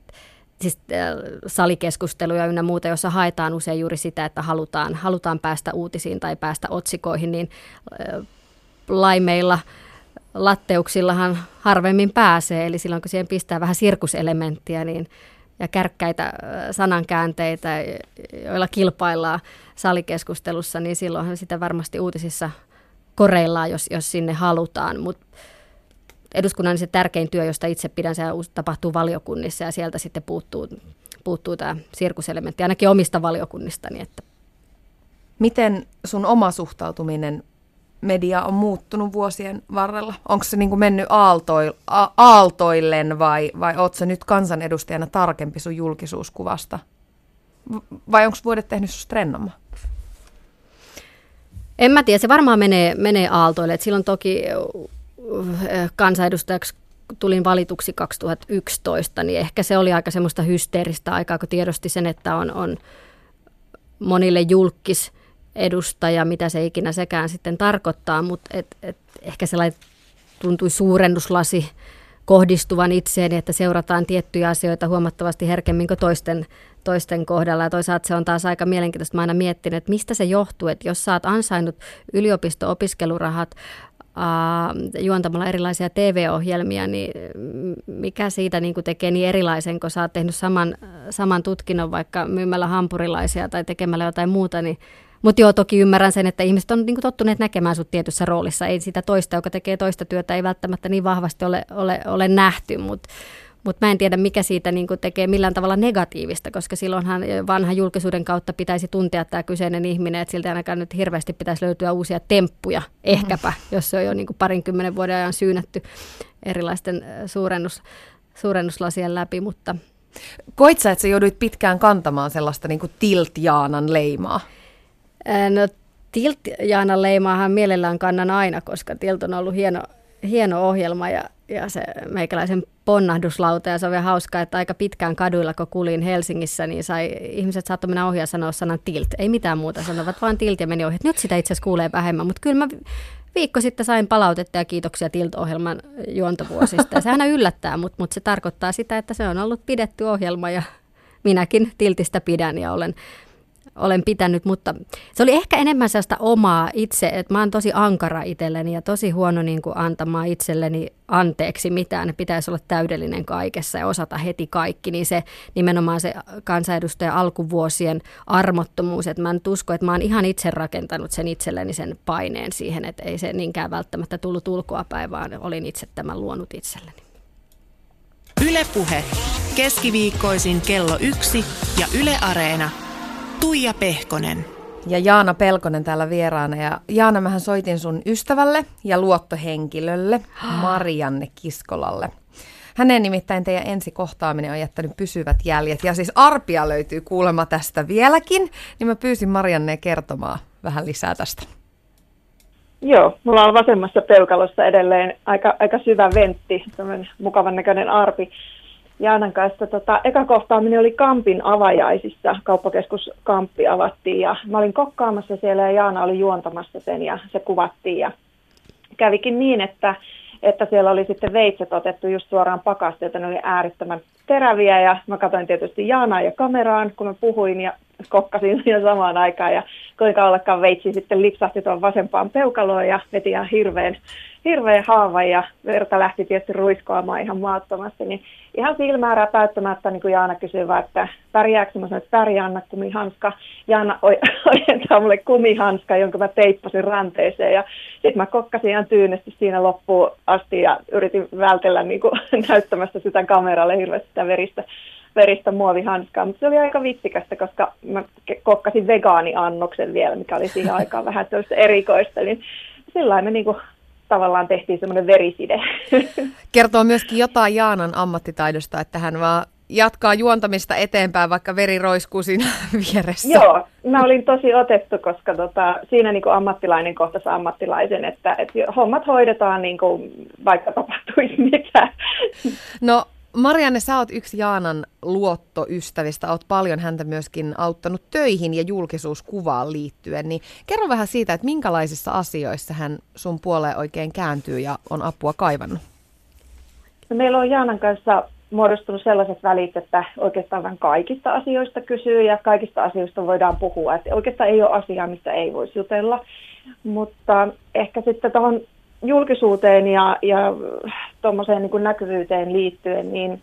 siis salikeskusteluja ynnä muuta, jossa haetaan usein juuri sitä, että halutaan, halutaan päästä uutisiin tai päästä otsikoihin, niin laimeilla latteuksillahan harvemmin pääsee, eli silloin kun siihen pistää vähän sirkuselementtiä niin, ja kärkkäitä sanankäänteitä, joilla kilpaillaan salikeskustelussa, niin silloinhan sitä varmasti uutisissa koreillaan, jos, jos sinne halutaan, mutta eduskunnan se tärkein työ, josta itse pidän, se tapahtuu valiokunnissa ja sieltä sitten puuttuu, puuttuu tämä sirkuselementti, ainakin omista valiokunnistani. Että. Miten sun oma suhtautuminen media on muuttunut vuosien varrella? Onko se niin kuin mennyt aaltoi, a, aaltoillen vai, vai ootko nyt kansanedustajana tarkempi sun julkisuuskuvasta? Vai onko vuodet tehnyt sinusta rennomma? En mä tiedä, se varmaan menee, menee aaltoille. Et silloin toki kansanedustajaksi tulin valituksi 2011, niin ehkä se oli aika semmoista hysteeristä aikaa, kun tiedosti sen, että on, on monille julkis edustaja, mitä se ikinä sekään sitten tarkoittaa, mutta et, et ehkä sellainen tuntui suurennuslasi kohdistuvan itseeni, että seurataan tiettyjä asioita huomattavasti herkemmin kuin toisten, toisten kohdalla. Ja toisaalta se on taas aika mielenkiintoista. Mä aina miettinyt, että mistä se johtuu, että jos sä oot ansainnut yliopisto-opiskelurahat juontamalla erilaisia TV-ohjelmia, niin mikä siitä niin tekee niin erilaisen, kun sä oot tehnyt saman, saman tutkinnon vaikka myymällä hampurilaisia tai tekemällä jotain muuta, niin mutta joo, toki ymmärrän sen, että ihmiset on niinku tottuneet näkemään sut tietyssä roolissa. Ei sitä toista, joka tekee toista työtä, ei välttämättä niin vahvasti ole, ole, ole nähty, mutta mutta mä en tiedä, mikä siitä niin tekee millään tavalla negatiivista, koska silloinhan vanha julkisuuden kautta pitäisi tuntea tämä kyseinen ihminen, että siltä ainakaan nyt hirveästi pitäisi löytyä uusia temppuja, ehkäpä, mm-hmm. jos se on jo niin parinkymmenen vuoden ajan syynätty erilaisten suurennus, suurennuslasien läpi, mutta... Koit sä, että sä jouduit pitkään kantamaan sellaista niin tiltjaanan leimaa? No Tilt Jaana Leimaahan mielellään kannan aina, koska Tilt on ollut hieno, hieno ohjelma ja, ja se meikäläisen ponnahduslauta ja se on vielä hauskaa, että aika pitkään kaduilla, kun kulin Helsingissä, niin sai, ihmiset saattoi mennä ohi ja sanoa sanan tilt. Ei mitään muuta, sanovat vaan tilt ja meni ohi. Nyt sitä itse asiassa kuulee vähemmän, mutta kyllä mä viikko sitten sain palautetta ja kiitoksia Tilt-ohjelman juontovuosista. Ja sehän yllättää, mutta, mutta se tarkoittaa sitä, että se on ollut pidetty ohjelma ja minäkin Tiltistä pidän ja olen olen pitänyt, mutta se oli ehkä enemmän sellaista omaa itse, että mä oon tosi ankara itselleni ja tosi huono niin kuin antamaan itselleni anteeksi mitään. Pitäisi olla täydellinen kaikessa ja osata heti kaikki, niin se nimenomaan se kansanedustaja alkuvuosien armottomuus, että mä en usko, että mä oon ihan itse rakentanut sen itselleni sen paineen siihen, että ei se niinkään välttämättä tullut ulkoapäin, vaan olin itse tämän luonut itselleni. Ylepuhe keskiviikkoisin kello yksi ja Yle Areena. Tuija Pehkonen. Ja Jaana Pelkonen täällä vieraana. Ja Jaana, mähän soitin sun ystävälle ja luottohenkilölle Marianne Kiskolalle. Hänen nimittäin teidän ensikohtaaminen on jättänyt pysyvät jäljet. Ja siis arpia löytyy kuulemma tästä vieläkin. Niin mä pyysin Marianne kertomaan vähän lisää tästä. Joo, mulla on vasemmassa peukalossa edelleen aika, aika syvä ventti, tämmöinen mukavan näköinen arpi. Jaanan kanssa. Tota, eka kohtaaminen oli Kampin avajaisissa, kauppakeskus Kamppi avattiin ja mä olin kokkaamassa siellä ja Jaana oli juontamassa sen ja se kuvattiin ja kävikin niin, että että siellä oli sitten veitset otettu just suoraan pakasteelta, ne oli äärettömän teräviä ja mä katsoin tietysti Jaanaa ja kameraan, kun mä puhuin ja kokkasin siinä samaan aikaan ja kuinka ollakaan veitsi sitten lipsahti tuon vasempaan peukaloon ja veti ihan hirveän, hirveän haavan ja verta lähti tietysti ruiskoamaan ihan maattomasti, niin ihan silmää räpäyttämättä, niin kuin Jaana kysyy vaan, että pärjääkö mä sanoin, että pärjää, anna kumihanska. Jaana ojentaa mulle kumihanska, jonka mä teippasin ranteeseen ja sitten mä kokkasin ihan tyynesti siinä loppuun asti ja yritin vältellä niin kuin, näyttämästä sitä kameralle hirveästi sitä veristä, veristä muovihanskaa, mutta se oli aika vitsikästä, koska mä kokkasin vegaaniannoksen vielä, mikä oli siihen aikaan vähän erikoista, niin sillä me niin kuin tavallaan tehtiin semmoinen veriside. Kertoo myöskin jotain Jaanan ammattitaidosta, että hän vaan jatkaa juontamista eteenpäin, vaikka veri roiskuu siinä vieressä. Joo, mä olin tosi otettu, koska tota, siinä niin ammattilainen kohtasi ammattilaisen, että, että hommat hoidetaan niin kuin, vaikka tapahtuisi mitä. No Marianne, sä oot yksi Jaanan luottoystävistä, oot paljon häntä myöskin auttanut töihin ja julkisuuskuvaan liittyen, niin kerro vähän siitä, että minkälaisissa asioissa hän sun puoleen oikein kääntyy ja on apua kaivannut? No, meillä on Jaanan kanssa muodostunut sellaiset välit, että oikeastaan vähän kaikista asioista kysyy ja kaikista asioista voidaan puhua. Että oikeastaan ei ole asiaa, mistä ei voisi jutella, mutta ehkä sitten tuohon julkisuuteen ja, ja tuommoiseen niin näkyvyyteen liittyen, niin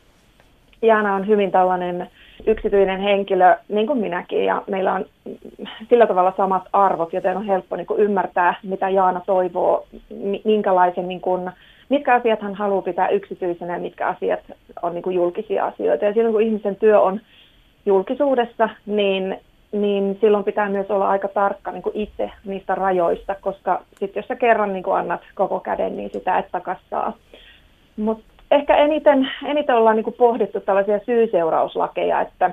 Jaana on hyvin tällainen yksityinen henkilö, niin kuin minäkin, ja meillä on sillä tavalla samat arvot, joten on helppo niin kuin ymmärtää, mitä Jaana toivoo, minkälaisen, niin kuin, mitkä asiat hän haluaa pitää yksityisenä ja mitkä asiat on niin kuin julkisia asioita. Ja silloin kun ihmisen työ on julkisuudessa, niin niin silloin pitää myös olla aika tarkka niin kuin itse niistä rajoista, koska sitten jos sä kerran niin kuin annat koko käden, niin sitä et takassaa. Mutta ehkä eniten, eniten ollaan niin kuin pohdittu tällaisia syy-seurauslakeja, että,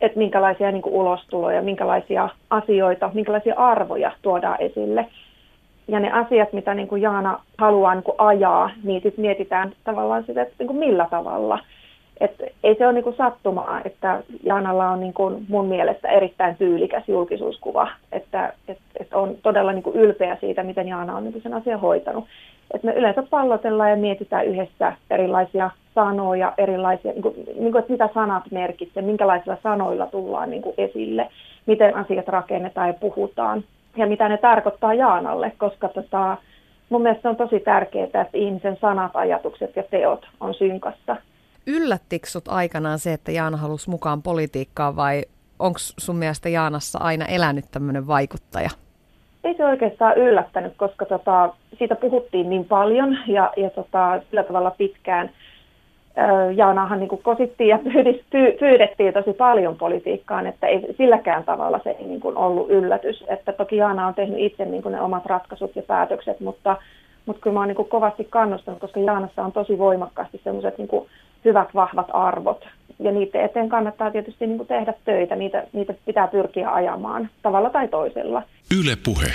että minkälaisia niin kuin ulostuloja, minkälaisia asioita, minkälaisia arvoja tuodaan esille. Ja ne asiat, mitä niin kuin Jaana haluaa niin kuin ajaa, niin sitten mietitään tavallaan sitä, että niin kuin millä tavalla – et ei se ole niinku sattumaa, että Jaanalla on niinku mun mielestä erittäin tyylikäs julkisuuskuva, että et, et on todella niinku ylpeä siitä, miten Jaana on niinku sen asian hoitanut. Et me yleensä pallotellaan ja mietitään yhdessä erilaisia sanoja, erilaisia, niinku, niinku, että mitä sanat merkitsevät, minkälaisilla sanoilla tullaan niinku esille, miten asiat rakennetaan ja puhutaan ja mitä ne tarkoittaa Jaanalle, koska tota, mun mielestä on tosi tärkeää, että ihmisen sanat, ajatukset ja teot on synkassa yllättikö sut aikanaan se, että Jaana halusi mukaan politiikkaan vai onko sun mielestä Jaanassa aina elänyt tämmöinen vaikuttaja? Ei se oikeastaan yllättänyt, koska tota, siitä puhuttiin niin paljon ja, ja tota, sillä tavalla pitkään. Jaanahan niin kosittiin ja pyydettiin tosi paljon politiikkaan, että ei, silläkään tavalla se ei niin kuin ollut yllätys. Että toki Jaana on tehnyt itse niin kuin ne omat ratkaisut ja päätökset, mutta, mutta kyllä mä oon niin kuin kovasti kannustanut, koska Jaanassa on tosi voimakkaasti sellaiset niin hyvät, vahvat arvot. Ja niiden eteen kannattaa tietysti niin kuin tehdä töitä, niitä, niitä pitää pyrkiä ajamaan tavalla tai toisella. Yle puhe.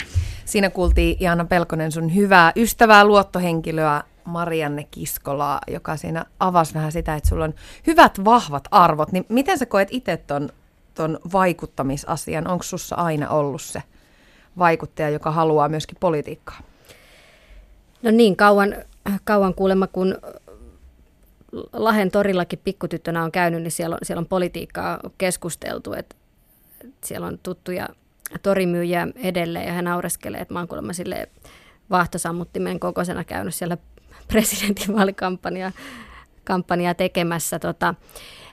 Siinä kuultiin Jaana Pelkonen sun hyvää ystävää luottohenkilöä Marianne Kiskolaa, joka siinä avasi vähän sitä, että sulla on hyvät, vahvat arvot. Niin miten sä koet itse ton, ton vaikuttamisasian? Onko sussa aina ollut se vaikuttaja, joka haluaa myöskin politiikkaa? No niin, kauan, kauan kuulemma, kun Lahen torillakin pikkutyttönä on käynyt, niin siellä on, siellä on politiikkaa keskusteltu, että, siellä on tuttuja torimyyjiä edelleen ja hän naureskelee, että mä oon kuulemma sille vahtosammuttimen kokoisena käynyt siellä presidentinvaalikampanjaa kampanjaa tekemässä. Tota,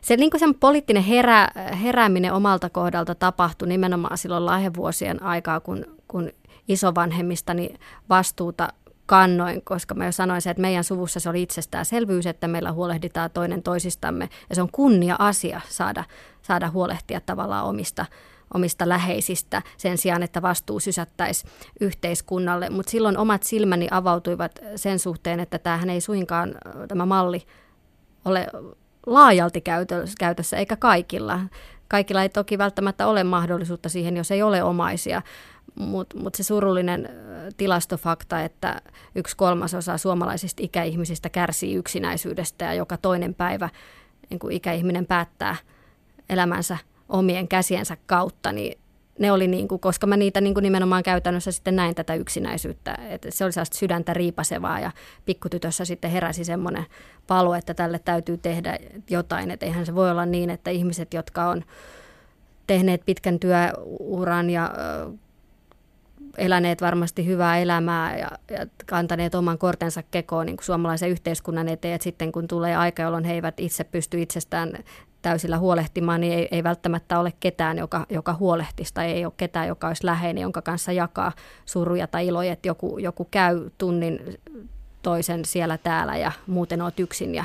se niin sen poliittinen herä, herääminen omalta kohdalta tapahtui nimenomaan silloin lahjavuosien aikaa, kun, kun isovanhemmistani vastuuta kannoin, koska mä jo sanoin se, että meidän suvussa se oli itsestäänselvyys, että meillä huolehditaan toinen toisistamme. Ja se on kunnia-asia saada, saada huolehtia tavallaan omista, omista läheisistä sen sijaan, että vastuu sysättäisi yhteiskunnalle. Mutta silloin omat silmäni avautuivat sen suhteen, että tämähän ei suinkaan tämä malli ole laajalti käytössä, eikä kaikilla. Kaikilla ei toki välttämättä ole mahdollisuutta siihen, jos ei ole omaisia, mutta mut se surullinen tilastofakta, että yksi kolmasosa suomalaisista ikäihmisistä kärsii yksinäisyydestä ja joka toinen päivä niin kuin ikäihminen päättää elämänsä omien käsiensä kautta, niin ne oli niin kuin, koska mä niitä niin kuin nimenomaan käytännössä sitten näin tätä yksinäisyyttä, että se oli sellaista sydäntä riipasevaa ja pikkutytössä sitten heräsi semmoinen palo, että tälle täytyy tehdä jotain, että eihän se voi olla niin, että ihmiset, jotka on tehneet pitkän työuran ja eläneet varmasti hyvää elämää ja, ja kantaneet oman kortensa kekoon niin kuin suomalaisen yhteiskunnan eteen, että sitten kun tulee aika, jolloin he eivät itse pysty itsestään täysillä huolehtimaan, niin ei, ei välttämättä ole ketään, joka, joka huolehtisi tai ei ole ketään, joka olisi läheinen, jonka kanssa jakaa suruja tai iloja, että joku, joku käy tunnin toisen siellä täällä ja muuten oot yksin ja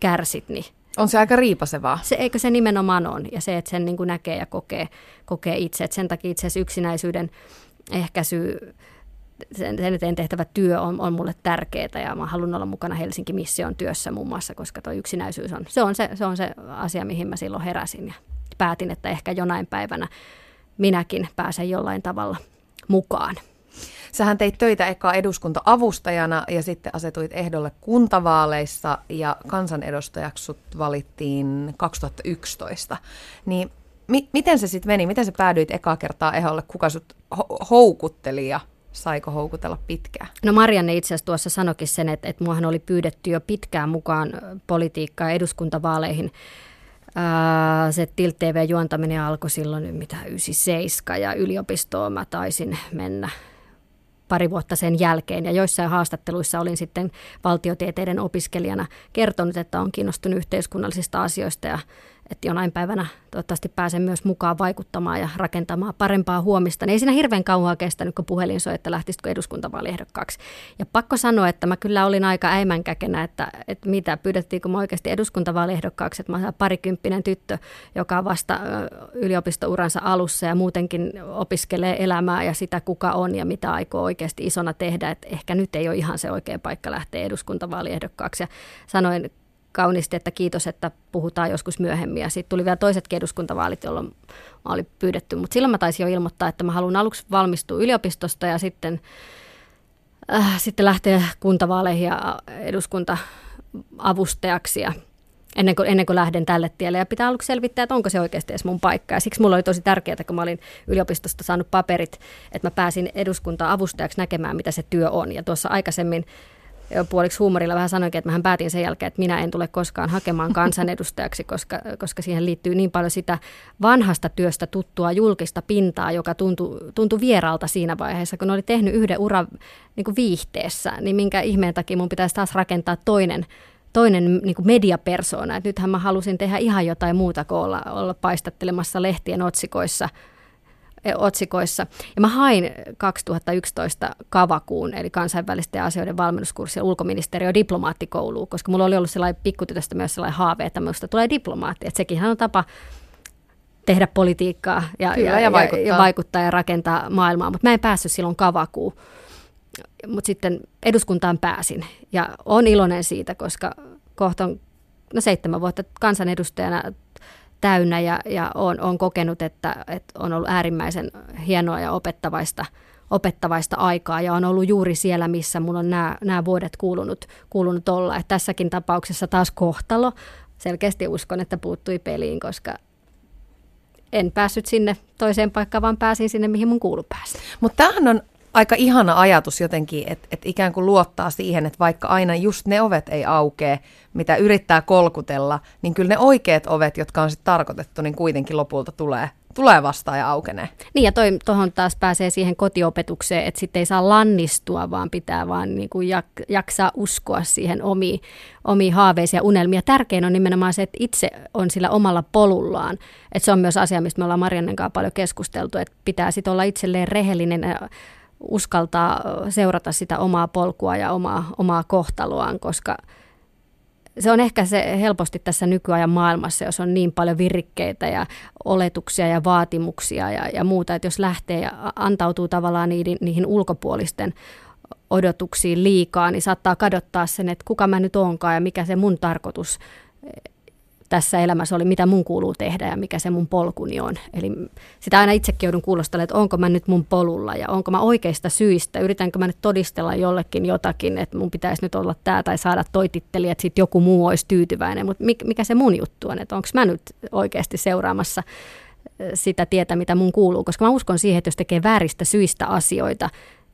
kärsit, niin on se aika riipasevaa. Se, eikö se nimenomaan on, ja se, että sen niin kuin näkee ja kokee, kokee itse. Että sen takia itse asiassa yksinäisyyden ehkäisy, sen, sen eteen tehtävä työ on, on mulle tärkeää ja mä haluan olla mukana Helsinki Mission työssä muun muassa, koska tuo yksinäisyys on se, on se, se on se asia, mihin mä silloin heräsin ja päätin, että ehkä jonain päivänä minäkin pääsen jollain tavalla mukaan. Sähän teit töitä eka eduskunta-avustajana ja sitten asetuit ehdolle kuntavaaleissa ja kansanedustajaksi sut valittiin 2011. Niin mi- miten se sitten meni? Miten sä päädyit ekaa kertaa ehdolle? Kuka sut ho- houkutteli ja saiko houkutella pitkään? No Marianne itse asiassa tuossa sanokin sen, että, että muahan oli pyydetty jo pitkään mukaan politiikkaa eduskuntavaaleihin. Ää, se Tilt TV-juontaminen alkoi silloin mitä 97 ja yliopistoon mä taisin mennä pari vuotta sen jälkeen. Ja joissain haastatteluissa olin sitten valtiotieteiden opiskelijana kertonut, että on kiinnostunut yhteiskunnallisista asioista ja että jonain päivänä toivottavasti pääsen myös mukaan vaikuttamaan ja rakentamaan parempaa huomista. Niin ei siinä hirveän kauan kestänyt, kun puhelin soi, että lähtisitkö eduskuntavaaliehdokkaaksi. Ja pakko sanoa, että mä kyllä olin aika äimänkäkenä, että, että mitä, pyydettiinkö mä oikeasti eduskuntavaaliehdokkaaksi, että mä olen parikymppinen tyttö, joka vasta yliopistouransa alussa ja muutenkin opiskelee elämää ja sitä, kuka on ja mitä aikoo oikeasti isona tehdä, että ehkä nyt ei ole ihan se oikea paikka lähteä eduskuntavaaliehdokkaaksi. Ja sanoin kauniisti, että kiitos, että puhutaan joskus myöhemmin. Ja sitten tuli vielä toiset eduskuntavaalit, jolloin mä olin pyydetty. Mutta silloin mä taisin jo ilmoittaa, että mä haluan aluksi valmistua yliopistosta ja sitten, äh, sitten lähteä kuntavaaleihin ja eduskunta-avustajaksi. Ja ennen kuin, ennen kuin lähden tälle tielle. Ja pitää aluksi selvittää, että onko se oikeasti edes mun paikka. Ja siksi mulla oli tosi tärkeää, kun mä olin yliopistosta saanut paperit, että mä pääsin eduskunta-avustajaksi näkemään, mitä se työ on. Ja tuossa aikaisemmin puoliksi huumorilla vähän sanoinkin, että mähän päätin sen jälkeen, että minä en tule koskaan hakemaan kansanedustajaksi, koska, koska siihen liittyy niin paljon sitä vanhasta työstä tuttua julkista pintaa, joka tuntui, tuntui vieraalta siinä vaiheessa, kun oli tehnyt yhden uran niin viihteessä, niin minkä ihmeen takia mun pitäisi taas rakentaa toinen toinen niin kuin mediapersona. että nythän mä halusin tehdä ihan jotain muuta kuin olla, olla paistattelemassa lehtien otsikoissa – otsikoissa. Ja mä hain 2011 Kavakuun, eli kansainvälisten asioiden valmennuskurssia ulkoministeriön diplomaattikouluun, koska mulla oli ollut sellainen pikkutytöstä myös sellainen haave, että minusta tulee diplomaatti. Että sekin on tapa tehdä politiikkaa ja, Kyllä, ja, ja, vaikuttaa. ja, ja vaikuttaa ja rakentaa maailmaa, mutta mä en päässyt silloin Kavakuun. Mutta sitten eduskuntaan pääsin ja on iloinen siitä, koska kohta on no seitsemän vuotta kansanedustajana täynnä ja, ja olen, olen kokenut, että, että on ollut äärimmäisen hienoa ja opettavaista, opettavaista aikaa ja on ollut juuri siellä, missä minulla on nämä, nämä vuodet kuulunut, kuulunut olla. Että tässäkin tapauksessa taas kohtalo. Selkeästi uskon, että puuttui peliin, koska en päässyt sinne toiseen paikkaan, vaan pääsin sinne, mihin mun kuulu päästä. Mutta tämähän on aika ihana ajatus jotenkin, että, että ikään kuin luottaa siihen, että vaikka aina just ne ovet ei aukee, mitä yrittää kolkutella, niin kyllä ne oikeat ovet, jotka on sitten tarkoitettu, niin kuitenkin lopulta tulee tulee vastaan ja aukenee. Niin ja tuohon taas pääsee siihen kotiopetukseen, että sitten ei saa lannistua, vaan pitää vaan niin kuin jak, jaksaa uskoa siihen omiin, omiin haaveisiin ja unelmia. Tärkein on nimenomaan se, että itse on sillä omalla polullaan. Että se on myös asia, mistä me ollaan Mariannen kanssa paljon keskusteltu, että pitää sitten olla itselleen rehellinen uskaltaa seurata sitä omaa polkua ja omaa, omaa kohtaloaan, koska se on ehkä se helposti tässä nykyajan maailmassa, jos on niin paljon virikkeitä ja oletuksia ja vaatimuksia ja, ja muuta, että jos lähtee ja antautuu tavallaan niihin, niihin ulkopuolisten odotuksiin liikaa, niin saattaa kadottaa sen, että kuka mä nyt onkaan ja mikä se mun tarkoitus tässä elämässä oli, mitä mun kuuluu tehdä ja mikä se mun polkuni on. Eli sitä aina itsekin joudun kuulostelemaan, että onko mä nyt mun polulla ja onko mä oikeista syistä, yritänkö mä nyt todistella jollekin jotakin, että mun pitäisi nyt olla tämä tai saada toi titteli, että sitten joku muu olisi tyytyväinen, mutta mikä se mun juttu on, että onko mä nyt oikeasti seuraamassa sitä tietä, mitä mun kuuluu, koska mä uskon siihen, että jos tekee vääristä syistä asioita,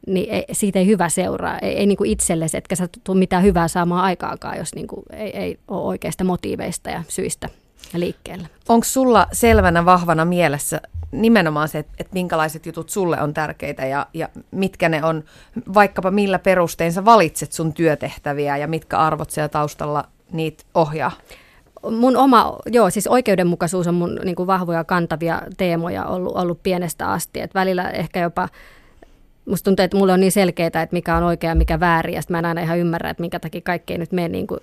niin ei, siitä ei hyvä seuraa. Ei, ei niin kuin itsellesi, etkä sä tule mitään hyvää saamaan aikaakaan, jos niin kuin ei, ei ole oikeista motiiveista ja syistä liikkeellä. Onko sulla selvänä vahvana mielessä nimenomaan se, että, että minkälaiset jutut sulle on tärkeitä ja, ja mitkä ne on, vaikkapa millä perustein sä valitset sun työtehtäviä ja mitkä arvot siellä taustalla niitä ohjaa? mun oma, joo, siis oikeudenmukaisuus on mun niin kuin vahvoja kantavia teemoja ollut, ollut pienestä asti. Et välillä ehkä jopa musta tuntuu, että mulle on niin selkeää, että mikä on oikea ja mikä väärin, ja mä en aina ihan ymmärrä, että minkä takia kaikki ei nyt mene niin kuin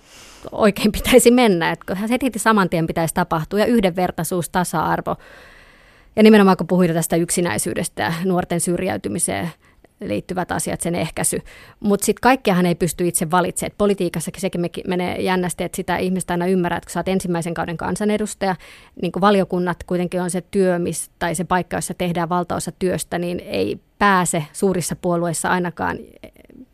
oikein pitäisi mennä. Että heti saman tien pitäisi tapahtua, ja yhdenvertaisuus, tasa-arvo. Ja nimenomaan kun puhuin tästä yksinäisyydestä ja nuorten syrjäytymiseen liittyvät asiat, sen ehkäisy. Mutta sitten kaikkeahan ei pysty itse valitsemaan. Politiikassakin sekin menee jännästi, että sitä ihmistä aina ymmärrät, että kun sä oot ensimmäisen kauden kansanedustaja, niin kuin valiokunnat kuitenkin on se työ, miss, tai se paikka, jossa tehdään valtaosa työstä, niin ei pääse suurissa puolueissa ainakaan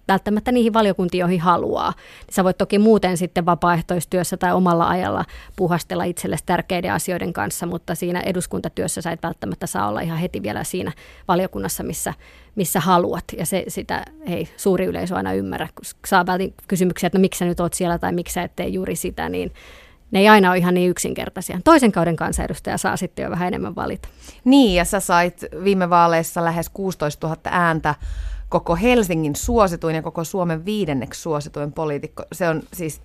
välttämättä niihin valiokuntiin, joihin haluaa. Sä voit toki muuten sitten vapaaehtoistyössä tai omalla ajalla puhastella itsellesi tärkeiden asioiden kanssa, mutta siinä eduskuntatyössä sä et välttämättä saa olla ihan heti vielä siinä valiokunnassa, missä, missä haluat. Ja se, sitä ei suuri yleisö aina ymmärrä, kun saa kysymyksiä, että no miksi sä nyt oot siellä tai miksi sä et tee juuri sitä, niin ne ei aina ole ihan niin yksinkertaisia. Toisen kauden kansanedustaja saa sitten jo vähän enemmän valita. Niin, ja sä sait viime vaaleissa lähes 16 000 ääntä koko Helsingin suosituin ja koko Suomen viidenneksi suosituin poliitikko. Se on siis,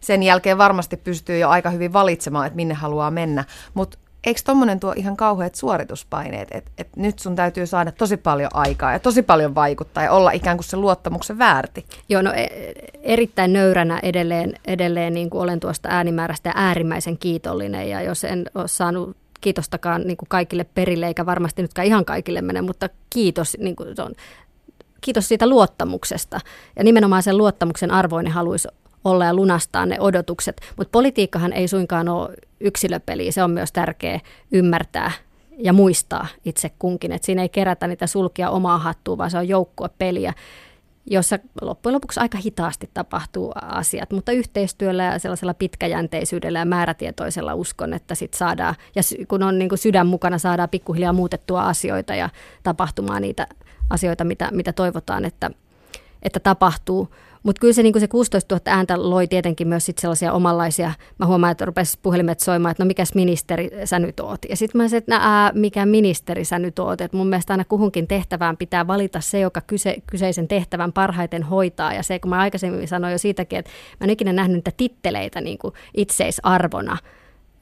sen jälkeen varmasti pystyy jo aika hyvin valitsemaan, että minne haluaa mennä. Mutta eikö tuommoinen tuo ihan kauheat suorituspaineet, että et nyt sun täytyy saada tosi paljon aikaa ja tosi paljon vaikuttaa ja olla ikään kuin se luottamuksen väärti? Joo, no e- erittäin nöyränä edelleen, edelleen niin kuin olen tuosta äänimäärästä ja äärimmäisen kiitollinen ja jos en ole saanut kiitostakaan niin kuin kaikille perille, eikä varmasti nytkään ihan kaikille mene, mutta kiitos, niin kuin se on, kiitos siitä luottamuksesta. Ja nimenomaan sen luottamuksen arvoinen haluaisi olla ja lunastaa ne odotukset. Mutta politiikkahan ei suinkaan ole yksilöpeli, se on myös tärkeä ymmärtää ja muistaa itse kunkin. Et siinä ei kerätä niitä sulkia omaa hattua, vaan se on joukkuepeliä, jossa loppujen lopuksi aika hitaasti tapahtuu asiat, mutta yhteistyöllä ja sellaisella pitkäjänteisyydellä ja määrätietoisella uskon, että sit saadaan, ja kun on niin kuin sydän mukana, saadaan pikkuhiljaa muutettua asioita ja tapahtumaan niitä asioita, mitä, mitä toivotaan, että, että tapahtuu. Mutta kyllä se, niin se 16 000 ääntä loi tietenkin myös sit sellaisia omanlaisia, mä huomaan, että rupesi puhelimet soimaan, että no mikäs ministeri sä nyt oot. Ja sitten mä sanoin, että ää, mikä ministeri sä nyt oot. Et mun mielestä aina kuhunkin tehtävään pitää valita se, joka kyse, kyseisen tehtävän parhaiten hoitaa. Ja se, kun mä aikaisemmin sanoin jo siitäkin, että mä en ikinä nähnyt niitä titteleitä niin itseisarvona –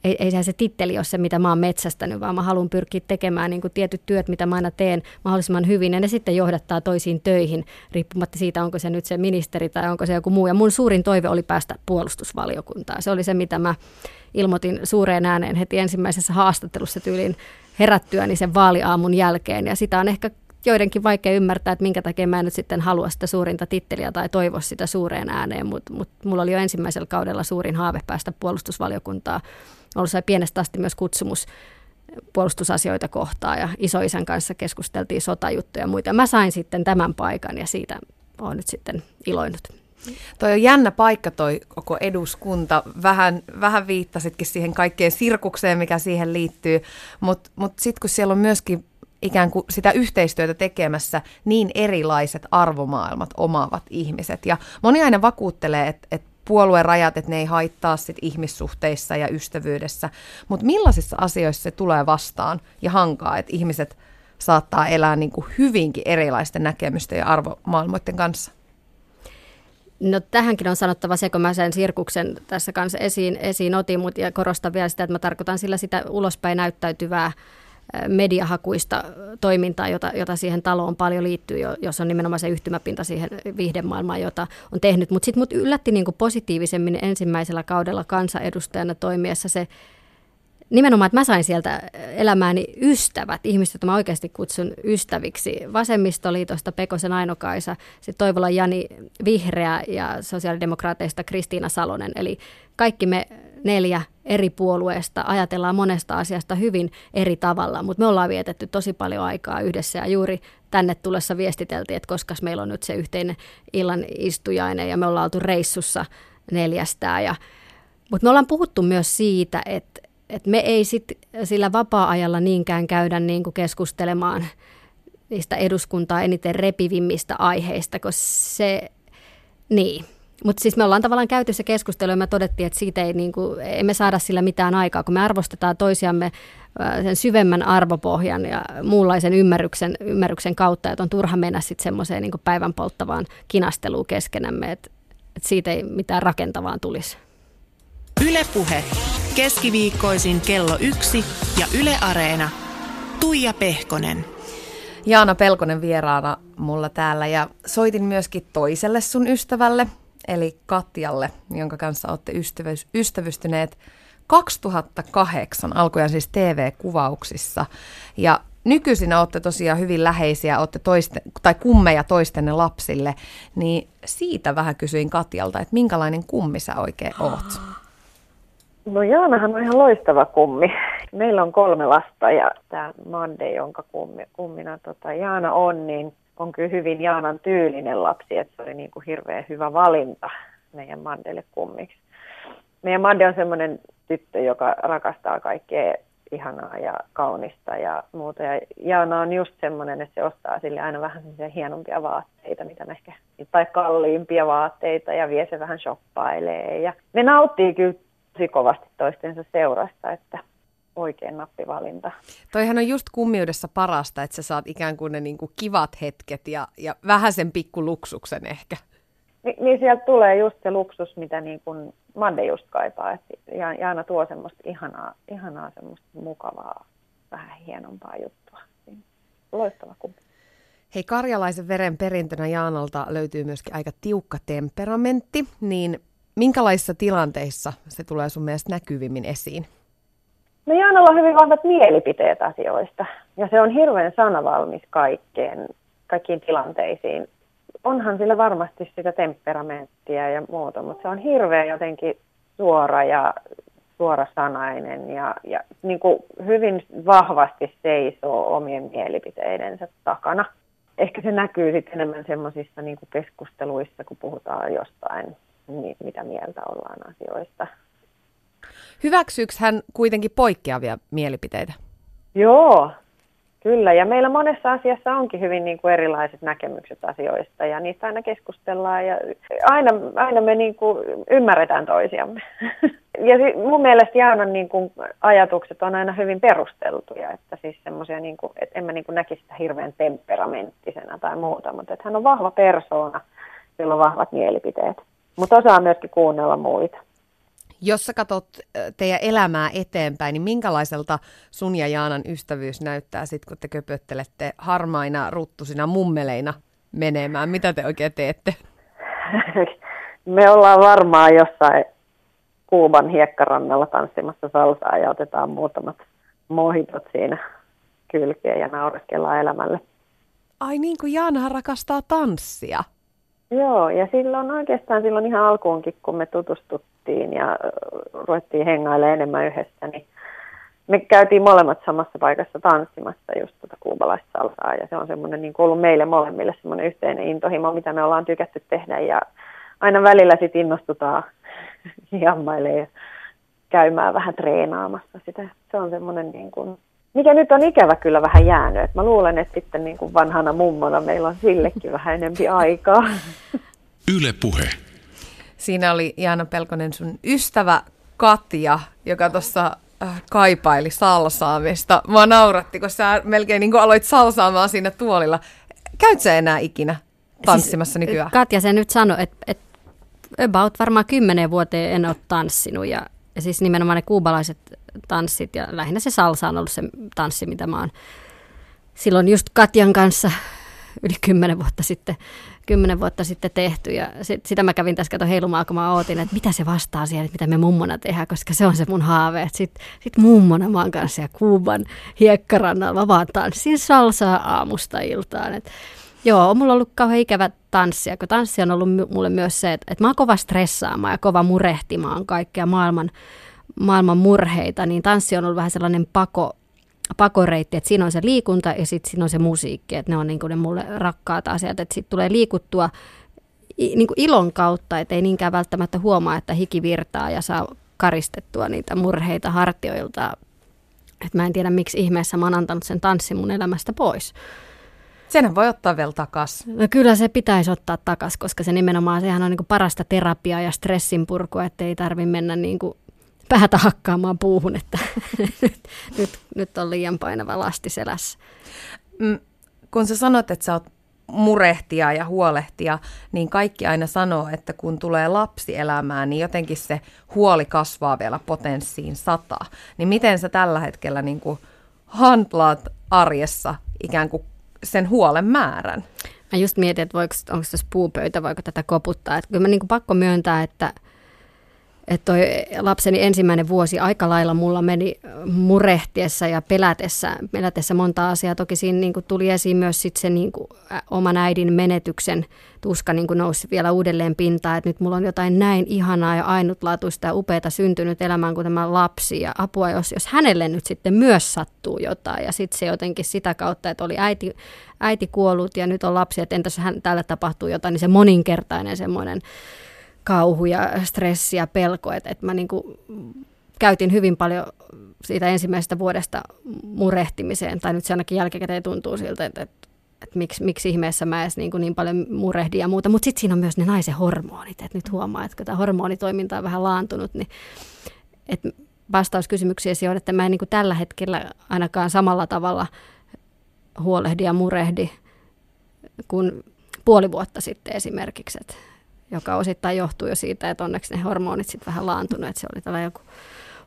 ei, ei se titteli ole se, mitä mä oon metsästänyt, vaan mä haluan pyrkiä tekemään niin kuin tietyt työt, mitä mä aina teen mahdollisimman hyvin, ja ne sitten johdattaa toisiin töihin, riippumatta siitä, onko se nyt se ministeri tai onko se joku muu. Ja mun suurin toive oli päästä puolustusvaliokuntaan. Se oli se, mitä mä ilmoitin suureen ääneen heti ensimmäisessä haastattelussa tyyliin herättyäni sen vaaliaamun jälkeen, ja sitä on ehkä joidenkin vaikea ymmärtää, että minkä takia mä en nyt sitten halua sitä suurinta titteliä tai toivo sitä suureen ääneen, mutta mut mulla oli jo ensimmäisellä kaudella suurin haave päästä puolustusvaliokuntaa ollut pienestä asti myös kutsumus puolustusasioita kohtaan ja isoisän kanssa keskusteltiin sotajuttuja ja muita. Mä sain sitten tämän paikan ja siitä olen nyt sitten iloinut. Toi on jännä paikka toi koko eduskunta. Vähän, vähän viittasitkin siihen kaikkeen sirkukseen, mikä siihen liittyy, mutta mut, mut sitten kun siellä on myöskin ikään kuin sitä yhteistyötä tekemässä niin erilaiset arvomaailmat omaavat ihmiset. Ja moni aina vakuuttelee, että, että puolueen rajat, että ne ei haittaa sit ihmissuhteissa ja ystävyydessä. Mutta millaisissa asioissa se tulee vastaan ja hankaa, että ihmiset saattaa elää niin kuin hyvinkin erilaisten näkemysten ja arvomaailmoiden kanssa? No tähänkin on sanottava se, kun mä sen sirkuksen tässä kanssa esiin, esiin otin, mutta ja korostan vielä sitä, että mä tarkoitan sillä sitä ulospäin näyttäytyvää mediahakuista toimintaa, jota, jota siihen taloon paljon liittyy, jos on nimenomaan se yhtymäpinta siihen viihdemaailmaan, jota on tehnyt. Mutta sitten mut yllätti niin positiivisemmin ensimmäisellä kaudella kansanedustajana toimiessa se, nimenomaan, että mä sain sieltä elämääni ystävät, ihmiset, joita mä oikeasti kutsun ystäviksi. Vasemmistoliitosta Pekosen Ainokaisa, sitten Toivola Jani Vihreä ja sosiaalidemokraateista Kristiina Salonen. Eli kaikki me neljä eri puolueesta ajatellaan monesta asiasta hyvin eri tavalla, mutta me ollaan vietetty tosi paljon aikaa yhdessä ja juuri tänne tulessa viestiteltiin, että koska meillä on nyt se yhteinen illan istujainen ja me ollaan oltu reissussa neljästään. Ja, mutta me ollaan puhuttu myös siitä, että, että me ei sit sillä vapaa-ajalla niinkään käydä niin kuin keskustelemaan niistä eduskuntaa eniten repivimmistä aiheista, koska se, niin, mutta siis me ollaan tavallaan käyty se keskustelu ja me todettiin, että siitä ei, niin kuin, emme saada sillä mitään aikaa, kun me arvostetaan toisiamme sen syvemmän arvopohjan ja muunlaisen ymmärryksen, ymmärryksen kautta, että on turha mennä sitten semmoiseen niin päivän polttavaan kinasteluun keskenämme, että, että siitä ei mitään rakentavaa tulisi. Ylepuhe keskiviikkoisin kello yksi ja Yle Areena. Tuija Pehkonen. Jaana Pelkonen vieraana mulla täällä ja soitin myöskin toiselle sun ystävälle, eli Katjalle, jonka kanssa olette ystävyys, ystävystyneet 2008 alkujaan siis TV-kuvauksissa. Ja nykyisin olette tosiaan hyvin läheisiä, olette toiste, tai kummeja toistenne lapsille, niin siitä vähän kysyin Katjalta, että minkälainen kummi sä oikein oot? No Jaanahan on ihan loistava kummi. Meillä on kolme lasta ja tämä Mande, jonka kummi, kummina tota Jaana on, niin on kyllä hyvin Jaanan tyylinen lapsi, että se oli niin kuin hirveän hyvä valinta meidän Mandelle kummiksi. Meidän Mande on semmoinen tyttö, joka rakastaa kaikkea ihanaa ja kaunista ja muuta. Ja Jaana on just semmoinen, että se ostaa sille aina vähän hienompia vaatteita, mitä me ehkä, tai kalliimpia vaatteita ja vie se vähän shoppailee. Ja ne nauttii kyllä tosi kovasti toistensa seurasta, että oikein nappivalinta. Toihan on just kummiudessa parasta, että sä saat ikään kuin ne niin kuin kivat hetket ja, ja vähän sen pikku luksuksen ehkä. Ni, niin sieltä tulee just se luksus, mitä niin kuin Mande just kaipaa. Että Jaana tuo semmoista ihanaa, ihanaa semmoista mukavaa, vähän hienompaa juttua. Loistava kummi. Hei, karjalaisen veren perintönä Jaanalta löytyy myöskin aika tiukka temperamentti, niin minkälaisissa tilanteissa se tulee sun mielestä näkyvimmin esiin? No Jaanalla on hyvin vahvat mielipiteet asioista ja se on hirveän sanavalmis kaikkeen, kaikkiin tilanteisiin. Onhan sillä varmasti sitä temperamenttia ja muuta, mutta se on hirveän jotenkin suora ja suorasanainen ja, ja niin kuin hyvin vahvasti seisoo omien mielipiteidensä takana. Ehkä se näkyy sitten enemmän semmoisissa niin keskusteluissa, kun puhutaan jostain, mitä mieltä ollaan asioista. Hyväksyykö hän kuitenkin poikkeavia mielipiteitä? Joo, kyllä. Ja meillä monessa asiassa onkin hyvin niin kuin erilaiset näkemykset asioista ja niistä aina keskustellaan ja aina, aina me niin kuin ymmärretään toisiamme. ja mun mielestä Jaanan niin kuin ajatukset on aina hyvin perusteltuja, että siis semmoisia, niin kuin, että en mä niin kuin näkisi sitä hirveän temperamenttisena tai muuta, mutta että hän on vahva persoona, jolla on vahvat mielipiteet. Mutta osaa myöskin kuunnella muita. Jos sä katsot teidän elämää eteenpäin, niin minkälaiselta sun ja Jaanan ystävyys näyttää sitten, kun te köpöttelette harmaina, ruttusina mummeleina menemään? Mitä te oikein teette? Me ollaan varmaan jossain Kuuban hiekkarannalla tanssimassa salsaa ja otetaan muutamat mohitot siinä kylkeen ja naureskellaan elämälle. Ai niin kuin Jaana rakastaa tanssia. Joo, ja silloin oikeastaan silloin ihan alkuunkin, kun me tutustuttiin ja ruvettiin hengailemaan enemmän yhdessä, niin me käytiin molemmat samassa paikassa tanssimassa just tuota kuubalaista salsaa, ja se on semmoinen niin ollut meille molemmille semmoinen yhteinen intohimo, mitä me ollaan tykätty tehdä, ja aina välillä sitten innostutaan jammailemaan ja käymään vähän treenaamassa sitä. Se on semmoinen niin kuin mikä nyt on ikävä kyllä vähän jäänyt. Et mä luulen, että sitten niin kuin vanhana mummona meillä on sillekin vähän enempi aikaa. Yle puhe. Siinä oli Jaana Pelkonen sun ystävä Katja, joka tuossa äh, kaipaili salsaamista. Mua nauratti, kun sä melkein niin kuin aloit salsaamaan siinä tuolilla. Käyt sä enää ikinä tanssimassa siis, nykyään? Katja se nyt sanoi, että, että about varmaan kymmenen vuoteen en ole tanssinut ja ja siis nimenomaan ne kuubalaiset tanssit ja lähinnä se salsa on ollut se tanssi, mitä mä oon silloin just Katjan kanssa yli kymmenen vuotta sitten, kymmenen vuotta sitten tehty. Ja sit, sitä mä kävin tässä kato heilumaan, kun mä ootin, että mitä se vastaa siihen, että mitä me mummona tehdään, koska se on se mun haave. Sitten sit mummona mä oon kanssa ja Kuuban hiekkarannalla, mä vaan tanssin salsaa aamusta iltaan. Et, joo, mulla on ollut kauhean ikävä tanssia, kun tanssi on ollut mulle myös se, että, että mä oon kova stressaamaan ja kova murehtimaan kaikkea maailman, maailman murheita, niin tanssi on ollut vähän sellainen pako, pakoreitti, että siinä on se liikunta ja sitten siinä on se musiikki, että ne on niin kuin ne mulle rakkaat asiat, että sitten tulee liikuttua niin kuin ilon kautta, että ei niinkään välttämättä huomaa, että hiki virtaa ja saa karistettua niitä murheita hartioilta. Että mä en tiedä, miksi ihmeessä mä oon antanut sen tanssin mun elämästä pois. Sen voi ottaa vielä takas. No kyllä se pitäisi ottaa takas, koska se nimenomaan, sehän on niin parasta terapiaa ja stressin purkua, että ei tarvi mennä niin kuin päätä hakkaamaan puuhun, että nyt, nyt, nyt on liian painava lasti selässä. Mm, kun sä sanot, että sä oot murehtia ja huolehtia, niin kaikki aina sanoo, että kun tulee lapsi elämään, niin jotenkin se huoli kasvaa vielä potenssiin sata. Niin miten sä tällä hetkellä niin kuin handlaat arjessa ikään kuin sen huolen määrän? Mä just mietin, että voiko, onko tässä puupöytä, voiko tätä koputtaa. Että kyllä mä niin kuin pakko myöntää, että – että toi lapseni ensimmäinen vuosi aika lailla mulla meni murehtiessa ja pelätessä, pelätessä monta asiaa. Toki siinä niin kuin tuli esiin myös sit se niin kuin, oman äidin menetyksen tuska niin kuin nousi vielä uudelleen pintaan, että nyt mulla on jotain näin ihanaa ja ainutlaatuista ja upeata syntynyt elämään kuin tämä lapsi ja apua, jos, jos hänelle nyt sitten myös sattuu jotain ja sitten se jotenkin sitä kautta, että oli äiti, äiti kuollut ja nyt on lapsi, että entäs hän, tällä tapahtuu jotain, niin se moninkertainen semmoinen kauhu ja stressi ja pelko, että, että mä niin kuin käytin hyvin paljon siitä ensimmäisestä vuodesta murehtimiseen, tai nyt se ainakin jälkikäteen tuntuu siltä, että, että, että miksi, miksi ihmeessä mä edes niin, kuin niin paljon murehdin ja muuta, mutta sitten siinä on myös ne naisen hormonit, että nyt huomaa, että kun tämä hormonitoiminta on vähän laantunut, niin että vastaus kysymyksiin on, että mä en niin kuin tällä hetkellä ainakaan samalla tavalla huolehdi ja murehdi kuin puoli vuotta sitten esimerkiksi, että joka osittain johtuu jo siitä, että onneksi ne hormonit sitten vähän laantunut, että se oli tällainen joku